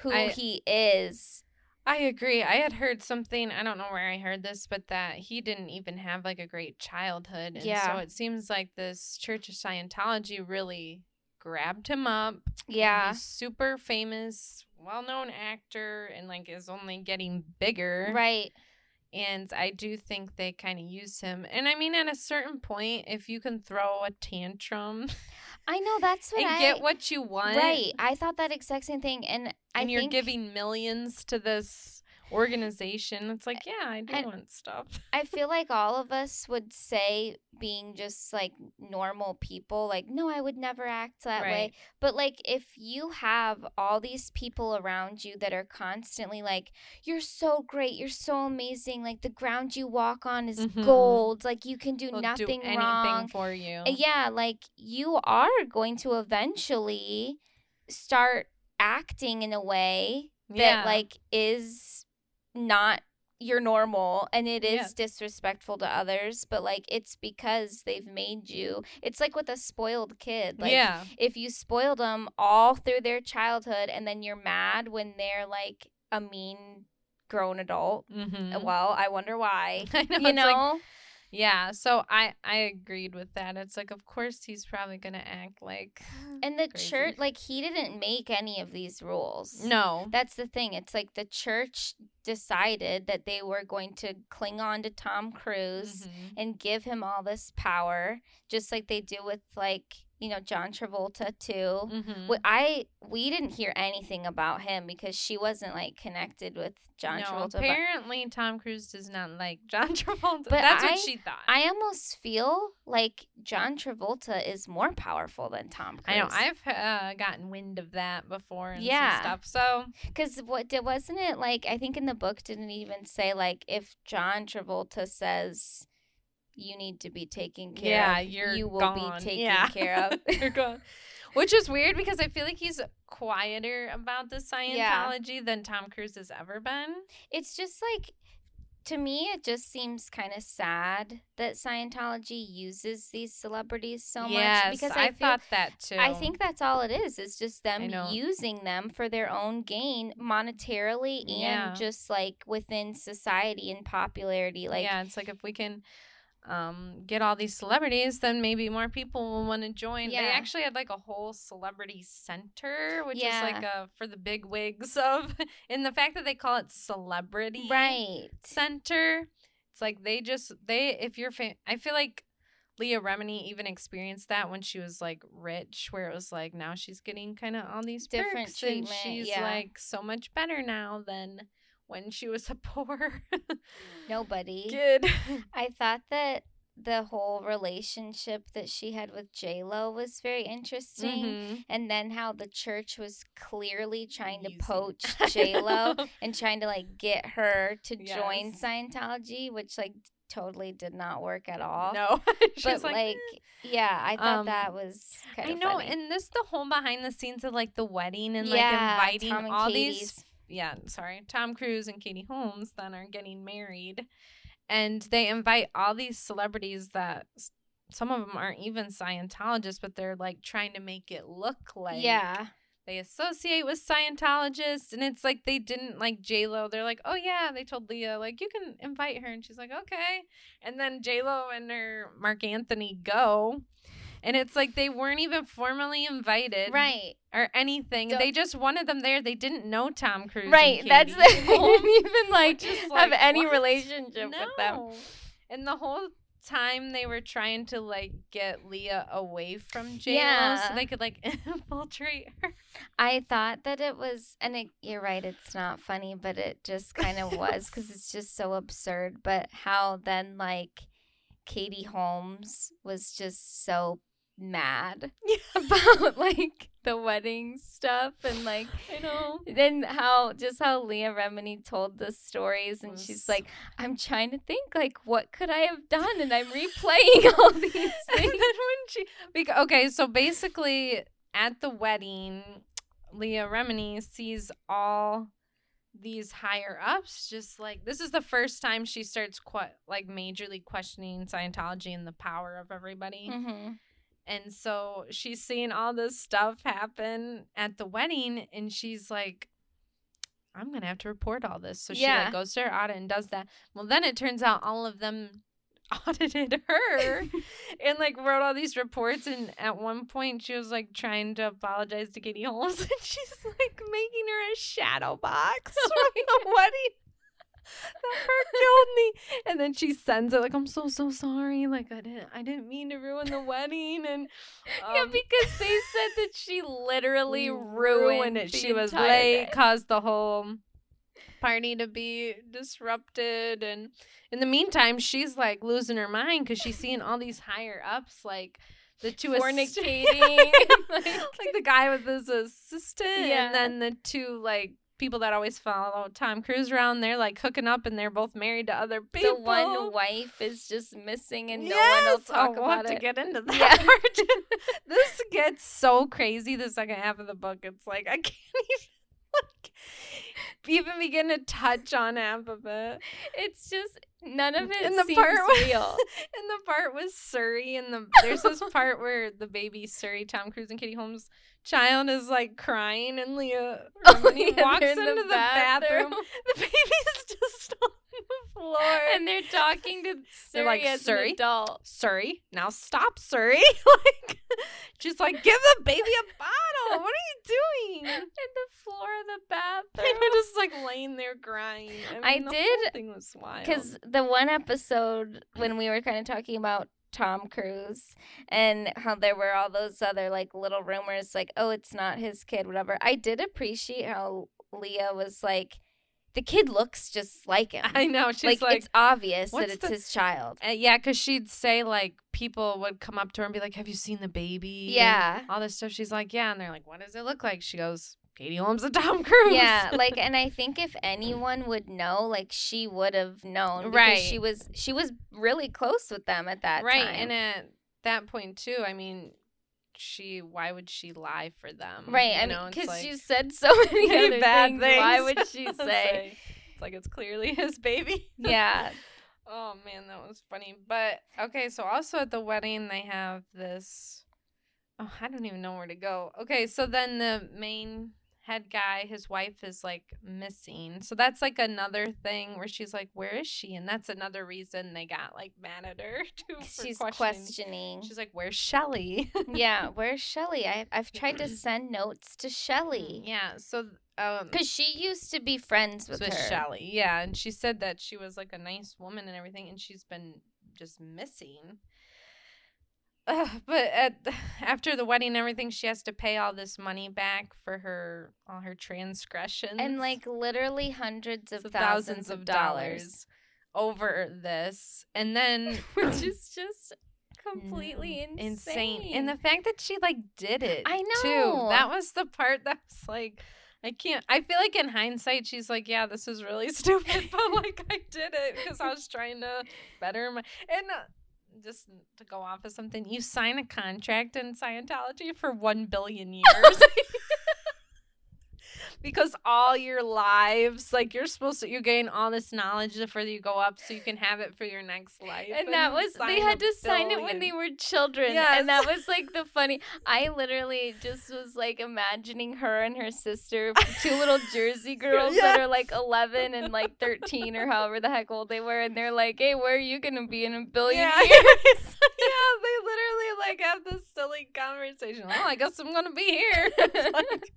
who I- he is. I agree. I had heard something, I don't know where I heard this, but that he didn't even have like a great childhood. And Yeah. so it seems like this Church of Scientology really grabbed him up. Yeah. Super famous, well known actor, and like is only getting bigger. Right. And I do think they kind of use him. And I mean, at a certain point, if you can throw a tantrum I know that's what and I get what you want, Right. I thought that exact same thing and I and you're think giving millions to this organization, it's like, yeah, I do And- want stuff. I feel like all of us would say being just like normal people, like, no, I would never act that way. But like, if you have all these people around you that are constantly like, you're so great, you're so amazing, like the ground you walk on is Mhm. gold, like you can do They'll nothing do anything wrong. for you. Uh, Yeah, like you are going to eventually start acting in a way that like is not your normal and it is Yeah. disrespectful to others but like it's because they've made you it's like with a spoiled kid like yeah, if you spoiled them all through their childhood and then you're mad when they're like a mean grown adult mm-hmm. well i wonder why I know, you it's like- know Yeah, so I I agreed with that. It's like, of course, he's probably gonna act like. And the crazy. church, like, he didn't make any of these rules. No. That's the thing. It's like the church decided that they were going to cling on to Tom Cruise Mhm. and give him all this power, just like they do with, like, you know, John Travolta, too. Mhm. Wh- I we didn't hear anything about him because she wasn't like connected with John no, Travolta. But apparently Tom Cruise does not like John Travolta. But That's I- what she thought. I almost feel like John Travolta is more powerful than Tom Cruise. I know. I've uh, gotten wind of that before and Yeah. some stuff. So Because what did wasn't it like? I think in the book didn't even say like if John Travolta says you need to be taken care yeah, of, you're you will gone. be taken Yeah. care of. you're gone. Which is weird because I feel like he's quieter about the Scientology than Tom Cruise has ever been. it's just like to me it just seems kind of sad that Scientology uses these celebrities so yes, much because I, I, feel thought that too. I think that's all it is. It's just them using them for their own gain monetarily and Yeah. just like within society and popularity. Like yeah, it's like if we can um, get all these celebrities, then maybe more people will want to join. They Yeah. actually had like a whole celebrity center, which Yeah. is like a for the big wigs of, and the fact that they call it celebrity right. center, it's like they just they if you're fa- I feel like. Leah Remini even experienced that when she was like rich, where it was like now she's getting kind of all these Different perks and she's yeah. like so much better now than when she was a poor Nobody. kid. I thought that the whole relationship that she had with J Lo was very interesting. Mhm. And then how the church was clearly trying to poach J Lo and trying to like get her to join Scientology, which like totally did not work at all. No, but was like, "Eh." yeah, I thought Um, that was kind of I know, funny. and this the whole behind the scenes of like the wedding and yeah, like inviting and all Katie's. these. Yeah, sorry, Tom Cruise and Katie Holmes then are getting married, and they invite all these celebrities that some of them aren't even Scientologists, but they're like trying to make it look like yeah, they associate with Scientologists, and it's like they didn't like J Lo. They're like, oh yeah, they told Leah like you can invite her, and she's like, okay. And then J Lo and her Marc Anthony go, and it's like they weren't even formally invited, right, or anything. So- they just wanted them there. They didn't know Tom Cruise, right. That's the they didn't even like is have any what? relationship with them. And the whole time they were trying to like get Leah away from J Yeah. so they could like infiltrate her. I thought that it was, and it, you're right, it's not funny, but it just kind of was because it's just so absurd. But how then, like, Katie Holmes was just so mad about like the wedding stuff and like I know. then how just how Leah Remini told the stories and she's like I'm trying to think like what could I have done and I'm replaying all these and then things when she beca- okay, so basically at the wedding, Leah Remini sees all these higher ups just like this is the first time she starts que- like majorly questioning Scientology and the power of everybody. hmm And so she's seeing all this stuff happen at the wedding and she's like I'm going to have to report all this. So she Yeah. like goes to her audit and does that. Well, then it turns out all of them audited her and like wrote all these reports and at one point she was like trying to apologize to Katie Holmes and she's like making her a shadow box from the wedding. Killed me. And then she sends it like I'm so so sorry. Like I didn't I didn't mean to ruin the wedding and yeah um, because they said that she literally ruined, it. She was late, day. caused the whole party to be disrupted, and in the meantime, she's like losing her mind because she's seeing all these higher ups, like the two fornicating like, like the guy with his assistant, Yeah. and then the two like people that always follow Tom Cruise around. They're like hooking up, and they're both married to other people. the one wife is just missing and no Yes! one will oh, talk oh, we'll about have to it get into that Yeah. this gets so crazy. The second half of the book, it's like I can't even like even begin to touch on half of it. it's just none of it And the seems part was, real And the part with Suri, and the there's this part where the baby Suri, Tom Cruise, and Katie Holmes child is like crying, uh, and Leah Oh, yeah, walks they're into the, the bathroom. bathroom. The baby's just on the floor. and they're talking to Suri They're like, as "Suri?" an adult. Suri, now stop, Suri. like, just like, give the baby a bottle. What are you doing? In the floor of the bathroom. were just like laying there crying. I mean, the did- Whole thing was wild. Because the one episode when we were kind of talking about Tom Cruise and how there were all those other like little rumors, like, oh, it's not his kid, whatever. I did appreciate how Leah was like, the kid looks just like him. I know she's like, like, it's obvious that it's the- his child. Uh, yeah, because she'd say like people would come up to her and be like, "Have you seen the baby?" and Yeah. all this stuff. She's like, "Yeah," and they're like, "What does it look like?" She goes, "Katie Holmes and Tom Cruise." Yeah, like, and I think if anyone would know, like, she would have known, because Right. She was she was really close with them at that right. time, And at that point too, I mean, she why would she lie for them? right? You I mean, because like- she said so many bad things. Why would she say? It's like it's clearly his baby. yeah, Oh man, that was funny. But okay, so also at the wedding they have this Oh, I don't even know where to go. Okay, so then the main head guy, his wife is like missing. So that's like another thing where she's like, "Where is she?" And that's another reason they got like mad at her too. she's questioning. questioning. She's like, "Where's Shelly?" yeah, where's Shelly? I I've tried to send notes to Shelly yeah. So um, because she used to be friends with, with. Shelly, yeah, and she said that she was like a nice woman and everything, and she's been just missing. Ugh, but at after the wedding and everything, she has to pay all this money back for her all her transgressions and like literally hundreds of So thousands, of dollars, over this, and then which is just completely insane. and the fact that she like did it, I too. know. That was the part that was like. I can't. I feel like in hindsight, she's like, "Yeah, this is really stupid," but like I did it because I was trying to better my and uh, just to go off of something. You sign a contract in Scientology for one billion years. Because all your lives, like you're supposed to, you gain all this knowledge the further you go up, so you can have it for your next life. and that was they had to sign it when they were children Yes. and that was like the funny i literally just was like imagining her and her sister two little jersey girls that are like 11 and like 13 or however the heck old they were and they're like hey where are you gonna be in a billion Yeah. years yeah, they literally like have this silly conversation. Well, I guess I'm gonna be here. Like,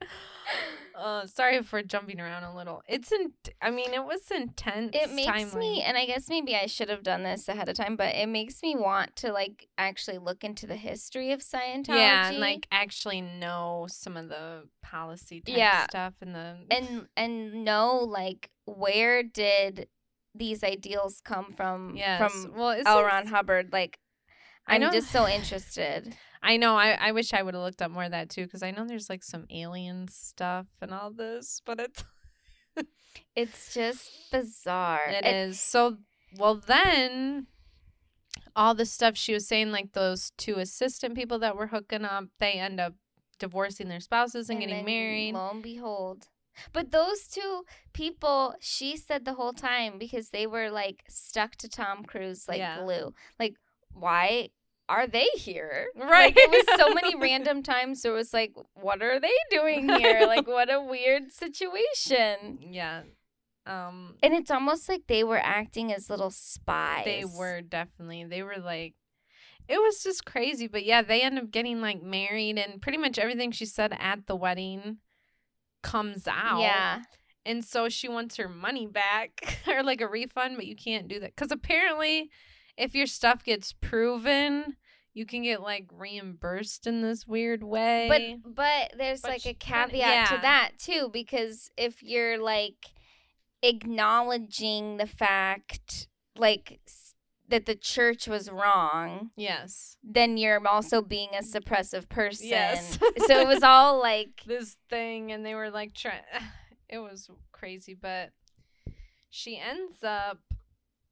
uh, sorry for jumping around a little. It's in. I mean, it was intense. it makes me and i guess maybe i should have done this ahead of time but it makes me want to like actually look into the history of scientology Yeah, and like actually know some of the policy type Yeah. stuff and the and and know like where did these ideals come from yes. from well, L. Ron Hubbard. Like, I'm know- just so interested. I know. I, I wish I would have looked up more of that too, because I know there's like some alien stuff and all this, but it's It's just bizarre. It is. So, well, then all the stuff she was saying, like those two assistant people that were hooking up, they end up divorcing their spouses and, getting then, married. Lo and behold. But those two people, she said the whole time because they were like stuck to Tom Cruise like Yeah. glue. Like, why are they here? Right. Like, it was so many random times. So it was like, what are they doing here? Like, what a weird situation. yeah. Um, And it's almost like they were acting as little spies. they were definitely, they were like, it was just crazy. But yeah, they end up getting like married, and pretty much everything she said at the wedding comes out. Yeah. And so she wants her money back or like a refund, but you can't do that. Because apparently, if your stuff gets proven, you can get like reimbursed in this weird way. But but there's But like a kinda- caveat to that too because if you're like acknowledging the fact like that the church was wrong, yes. then you're also being a suppressive person. Yes. so it was all like This thing, and they were like trying. It was crazy, but she ends up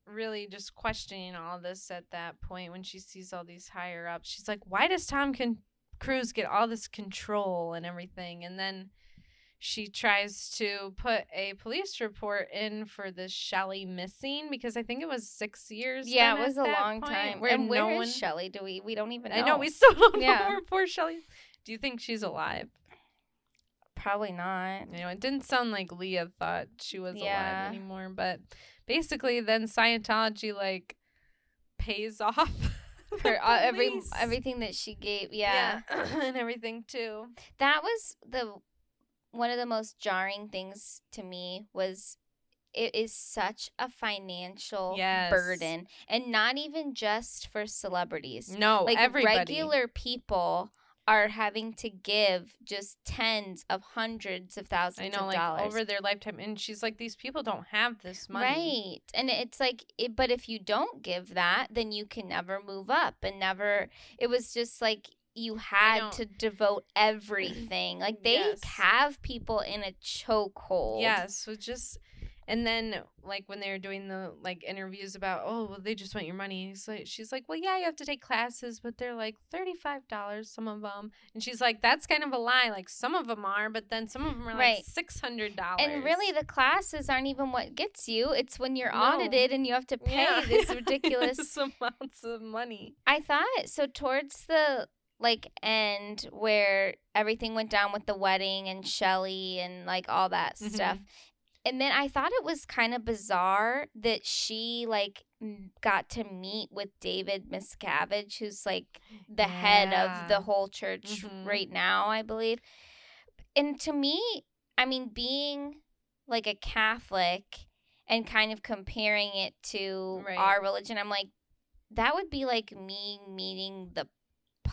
really just questioning all this at that point when she sees all these higher ups. She's like, why does Tom Con- Cruise get all this control and everything? And then she tries to put a police report in for this Shelly missing because I think it was six years. yeah, it was a long point, time. Where and where no is one. Shelly? Do we we don't even know. I know we still don't Yeah. know where poor Shelly. Do you think she's alive? Probably not. You know, it didn't sound like Leah thought she was Yeah. alive anymore, but basically, then Scientology like pays off For uh, every everything that she gave, yeah. and everything too. that was the one of the most jarring things to me was it is such a financial Yes. burden and not even just for celebrities No, like everybody. regular people are having to give just tens of hundreds of thousands know, of like dollars over their lifetime, and she's like, these people don't have this money. Right. And it's like, it, but if you don't give that, then you can never move up and never. It was just like you had to devote everything. Like they Yes. have people in a chokehold. Yes, so just and then like when they were doing the like interviews about oh well they just want your money he's like she's like well yeah you have to take classes but they're like $35 some of them and she's like that's kind of a lie like some of them are but then some of them are Right. like $600 And really, the classes aren't even what gets you. It's when you're No. audited and you have to pay Yeah. this ridiculous amounts of money I thought so towards the like end where everything went down with the wedding and Shelly and like all that Mhm. stuff. And then I thought it was kind of bizarre that she like got to meet with David Miscavige, who's like the head of the whole church Mhm. right now, I believe. And to me, I mean, being like a Catholic and kind of comparing it to Right. our religion, I'm like, that would be like me meeting the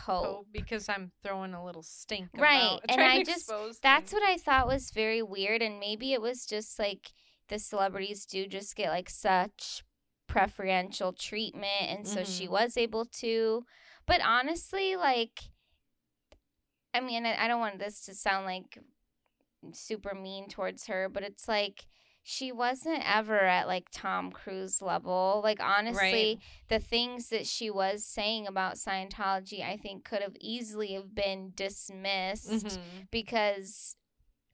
Pope. oh because i'm throwing a little stink Right, and I just- expose That's what I thought was very weird, and maybe it was just like the celebrities do just get like such preferential treatment, and so she Mhm. was able to. But honestly, like, I mean, I, I don't want this to sound like super mean towards her, but it's like she wasn't ever at like Tom Cruise level. Like, honestly, the things that she was saying about Scientology, I think could have easily have been dismissed Mhm. because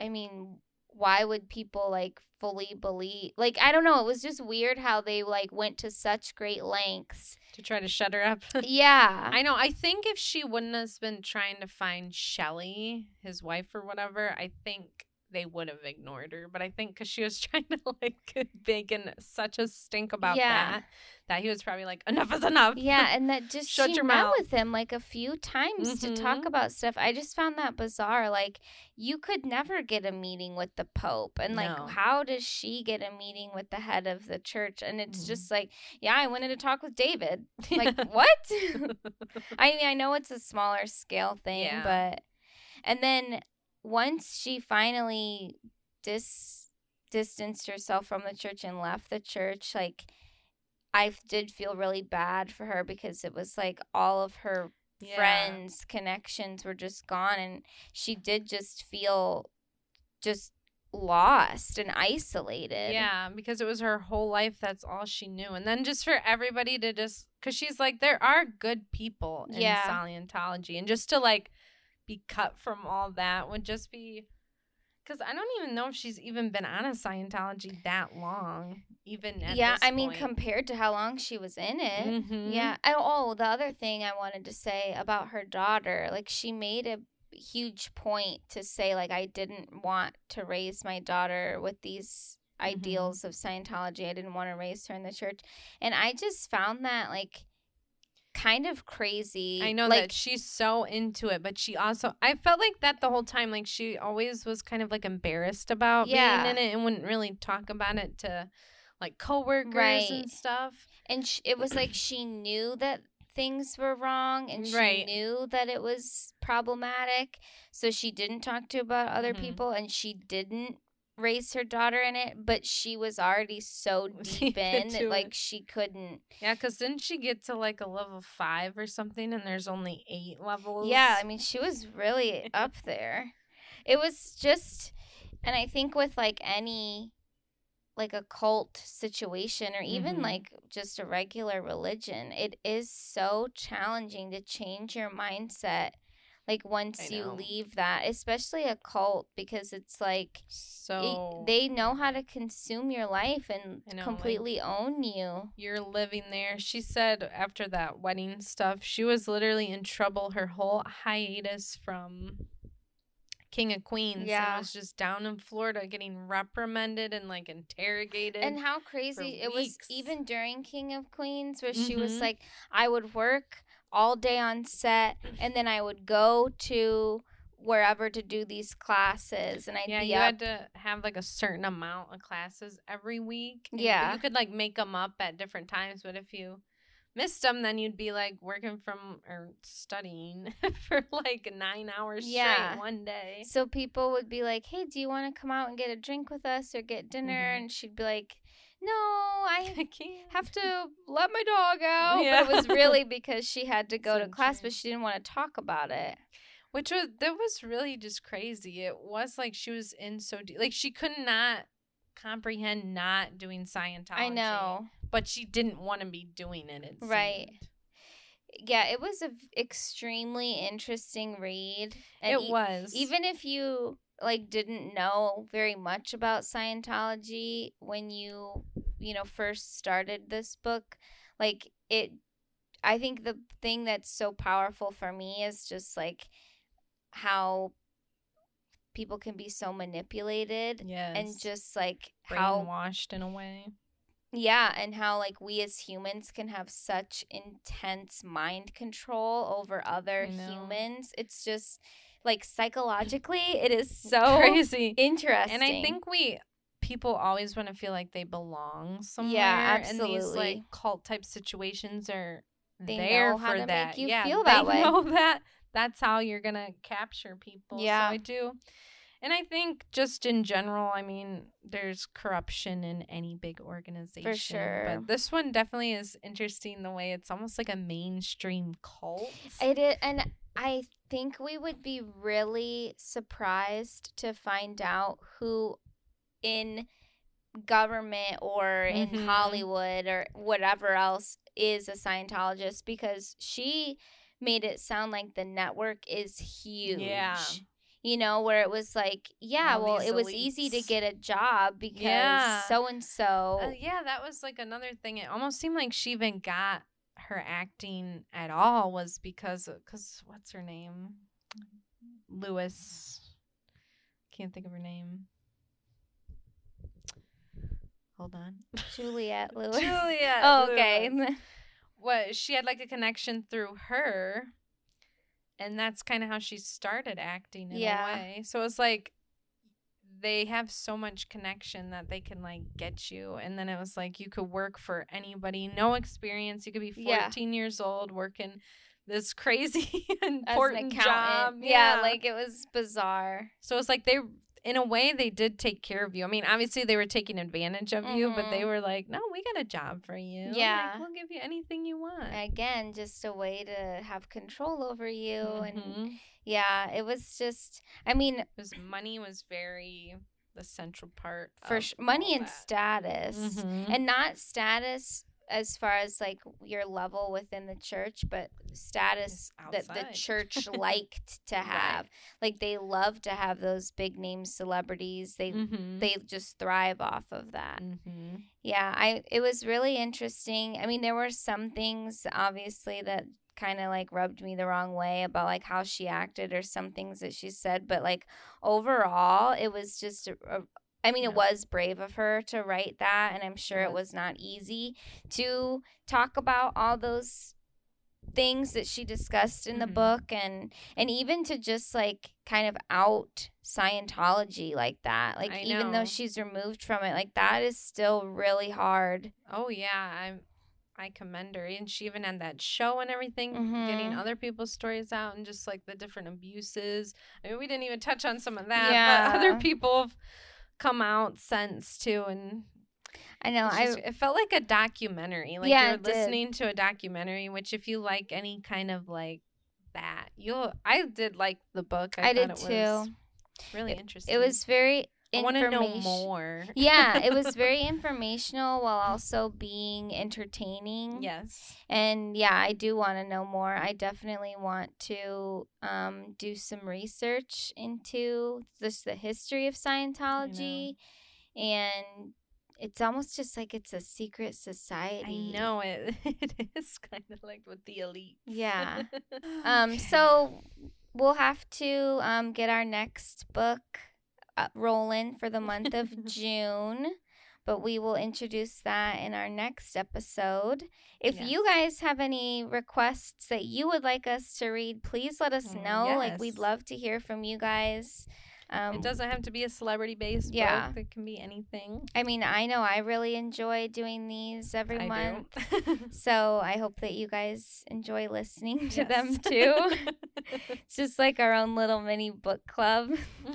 I mean, why would people like fully believe like I don't know, it was just weird how they like went to such great lengths. to try to shut her up yeah. I know. I think if she wouldn't have been trying to find Shelly, his wife or whatever, I think they would have ignored her. But I think because she was trying to like making such a stink about Yeah. that, that he was probably like, enough is enough. yeah, and that just Shut she your met mouth. with him like a few times to talk Mhm. about stuff. I just found that bizarre. Like you could never get a meeting with the Pope, and like No. how does she get a meeting with the head of the church? And it's Mhm. just like, yeah, I wanted to talk with David. Like what? I mean, I know it's a smaller scale thing, Yeah. but and then once she finally dis distanced herself from the church and left the church, like I did feel really bad for her because it was like all of her Yeah. friends connections were just gone and she did just feel just lost and isolated. Yeah, because it was her whole life. That's all she knew. And then just for everybody to just, because she's like, there are good people in Yeah. Scientology. And just to like be cut from all that would just be, because I don't even know if she's even been on a Scientology that long, even at yeah, I mean compared to how long she was in it. Mhm. Yeah. And, oh, the other thing I wanted to say about her daughter, like she made a huge point to say like I didn't want to raise my daughter with these Mhm. ideals of Scientology. I didn't want to raise her in the church. And I just found that like kind of crazy. I know like that she's so into it, but she also I felt like that the whole time. Like she always was kind of like embarrassed about Yeah. being in it and wouldn't really talk about it to like coworkers Right. and stuff. and sh- it was like she knew that things were wrong and she Right. knew that it was problematic so she didn't talk to about other Mhm. people and she didn't raise her daughter in it but she was already so deep in that it. like she couldn't Yeah, because didn't she get to like a level five or something, and there's only eight levels? yeah i mean she was really up there it was just and i think with like any like a cult situation or even Mhm. like just a regular religion it is so challenging to change your mindset like once you leave that especially a cult because it's like it- So they know how to consume your life and know, like- completely own you you're living there. She said after that wedding stuff, she was literally in trouble her whole hiatus from King of Queens Yeah. and was just down in Florida getting reprimanded and like interrogated. And how crazy it was even during King of Queens where she was Mhm. like I would work all day on set and then I would go to wherever to do these classes and I'd yeah, be you up had to have like a certain amount of classes every week. and- Yeah. you could like make them up at different times, but if you missed them, then you'd be like working from or studying for like nine hours Yeah. straight one day. So people would be like, "Hey, do you want to come out and get a drink with us or get dinner?" Mhm. And she'd be like, "No, I I can't. have to let my dog out." Yeah. But it was really because she had to go So to class, but she didn't want to talk about it. Which was that was really just crazy. It was like she was in so deep, like she could not comprehend not doing Scientology. I know. but she didn't want to be doing it. it Right. seemed. Yeah, it was a v- extremely interesting read. And It e- was even if you like didn't know very much about Scientology when you you know first started this book, like it I think the thing that's so powerful for me is just like how people can be so manipulated yes, and just like how brainwashed in a way. yeah, and how like we as humans can have such intense mind control over other humans. It's just like psychologically it is so crazy. interesting. And I think we people always want to feel like they belong somewhere. Yeah, And these like absolutely. cult type situations are They there know how for that. you yeah, feel they that way. know that that's how you're gonna capture people. Yeah. So I do. And I think just in general, I mean, there's corruption in any big organization. For sure. But this one definitely is interesting the way it's almost like a mainstream cult. it is and I think we would be really surprised to find out who in government or in Mhm. Hollywood or whatever else is a Scientologist because she made it sound like the network is huge. Yeah. You know, where it was like, yeah, All well, it was easy to get a job because so and so. Yeah, that was like another thing. It almost seemed like she even got her acting at all was because because what's her name, Lewis. Can't think of her name. Hold on. Juliette Lewis. Juliette. oh, okay. Lewis. What she had like a connection through her, and that's kind of how she started acting in Yeah. a way. So it's like they have so much connection that they can like get you, and then it was like you could work for anybody, no experience. You could be Yeah. fourteen years old working this crazy important job. accountant. Yeah. like it was bizarre. so it's like they. In a way, they did take care of you. I mean, obviously, they were taking advantage of you, but they Mhm. were like, "No, we got a job for you. Like, Yeah. we'll give you anything you want." Again, just a way to have control over you. And Mhm. Yeah, it was just, I mean, because money was very the central part for sh- money and that. status. Mhm. And not status as far as like your level within the church, but status that the church liked to Right. have. Like they love to have those big name celebrities. They Mhm. they just thrive off of that. Mhm. Yeah, I it was really interesting. I mean, there were some things obviously that kind of like rubbed me the wrong way about like how she acted or some things that she said, but like overall, it was just a, a I mean, it was brave of her to write that, and I'm sure it was. not easy to talk about all those things that she discussed in the Mhm. book and and even to just like kind of out Scientology like that. Like even though she's removed from it, like that is still really hard. Oh yeah, I I commend her, and she even had that show and everything, getting Mhm. other people's stories out and just like the different abuses. I mean, we didn't even touch on some of that, Yeah. but other people have come out since too, and I know. It's I it felt like a documentary. Like Yeah, you're it did. listening to a documentary, which if you like any kind of like that, you'll. I did like the book. I, I did it too. really interesting. it was very I want to know more. yeah, it was very informational while also being entertaining. yes. And yeah, I do want to know more. I definitely want to um, do some research into just the history of Scientology. And it's almost just like it's a secret society. I know it. It is kind of like with the elite. Yeah. Um, so we'll have to um, get our next book rolling for the month of June. But we will introduce that in our next episode. If you guys have any requests that you would like us to read, please let us Mm, know. Like, we'd love to hear from you guys. Um, it doesn't have to be a celebrity based Yeah. book. It can be anything. I mean, I know I really enjoy doing these every I month. So I hope that you guys enjoy listening to them too. It's just like our own little mini book club.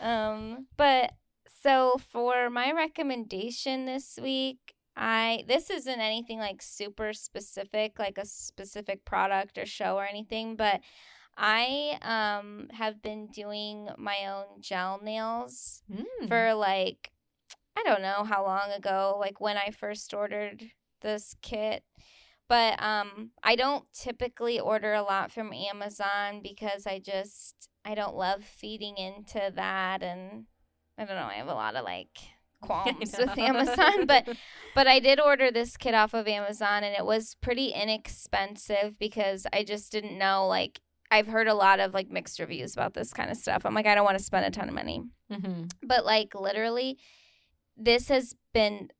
Um, but so for my recommendation this week, I this isn't anything like super specific, like a specific product or show or anything, but I um have been doing my own gel nails Mm. for like I don't know how long ago, like when I first ordered this kit. But um I don't typically order a lot from Amazon because I just I don't love feeding into that and I don't know, I have a lot of like qualms with. Amazon, but but I did order this kit off of Amazon and it was pretty inexpensive because I just didn't know like I've heard a lot of like mixed reviews about this kind of stuff. I'm like I don't want to spend a ton of money Mhm. but like literally this has been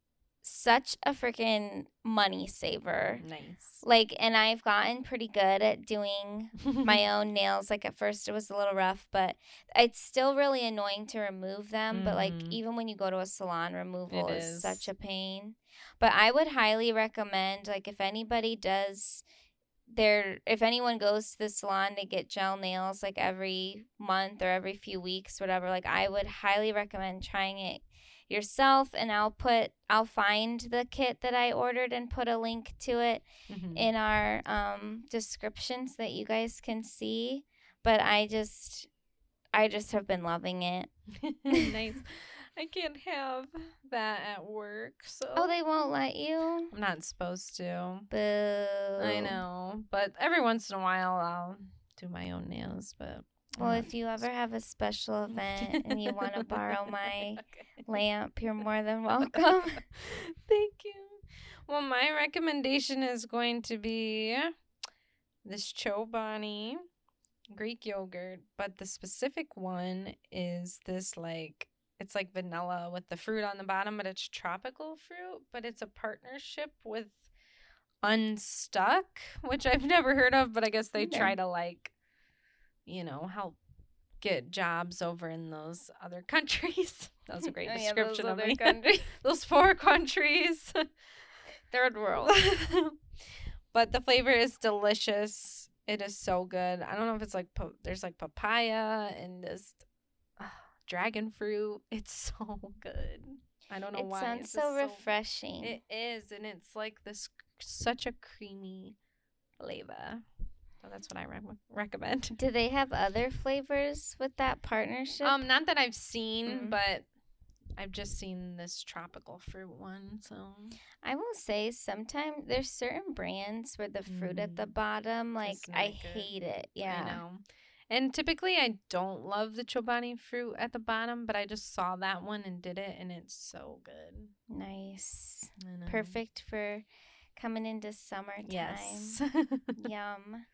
such a freaking money saver nice. like and i've gotten pretty good at doing my own nails like at first it was a little rough but it's still really annoying to remove them but like Mhm. even when you go to a salon removal is. is. such a pain but i would highly recommend like if anybody does their if anyone goes to the salon to get gel nails like every month or every few weeks whatever like i would highly recommend trying it yourself and i'll put i'll find the kit that i ordered and put a link to it Mhm. in our um description so that you guys can see but i just i just have been loving it nice. I can't have that at work, so oh they won't let you I'm not supposed to. boo I know, but every once in a while I'll do my own nails. But well oh, if you ever have a special event and you want to borrow my Okay. lamp you're more than welcome Thank you. Well, my recommendation is going to be this Chobani Greek yogurt, but the specific one is this like it's like vanilla with the fruit on the bottom, but it's tropical fruit, but it's a partnership with Unstuck, which I've never heard of, but I guess they try to like you know, help get jobs over in those other countries. That was a great Oh, yeah, description of other me. those four countries. third world but the flavor is delicious. It is so good. I don't know if it's like pa- there's like papaya and this uh, dragon fruit. It's so good. I don't know it why. sounds so just refreshing It is, and it's like this such a creamy flavor. So that's what I re- recommend. do they have other flavors with that partnership Um, not that I've seen, Mm. but I've just seen this tropical fruit one. So I will say sometimes there's certain brands where the fruit at the Mm. bottom, like I good. hate it. Yeah, I know. And typically, I don't love the chobani fruit at the bottom, but I just saw that one and did it, and it's so good. Nice. Perfect for coming into summertime. Yes. Yum.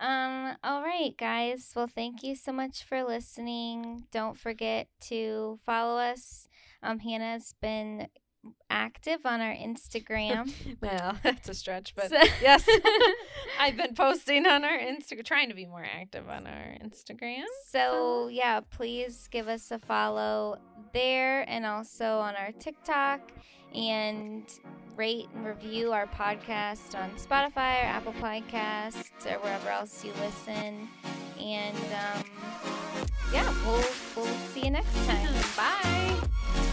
Um, all right, guys. Well, thank you so much for listening. Don't forget to follow us. Um, Hannah's been active on our Instagram. well, that's a stretch, but So- yes, I've been posting on our Instagram, trying to be more active on our Instagram. So, yeah, please give us a follow there and also on our TikTok and rate and review our podcast on Spotify or Apple Podcasts or wherever else you listen. And um, yeah, we'll, we'll see you next time. Bye.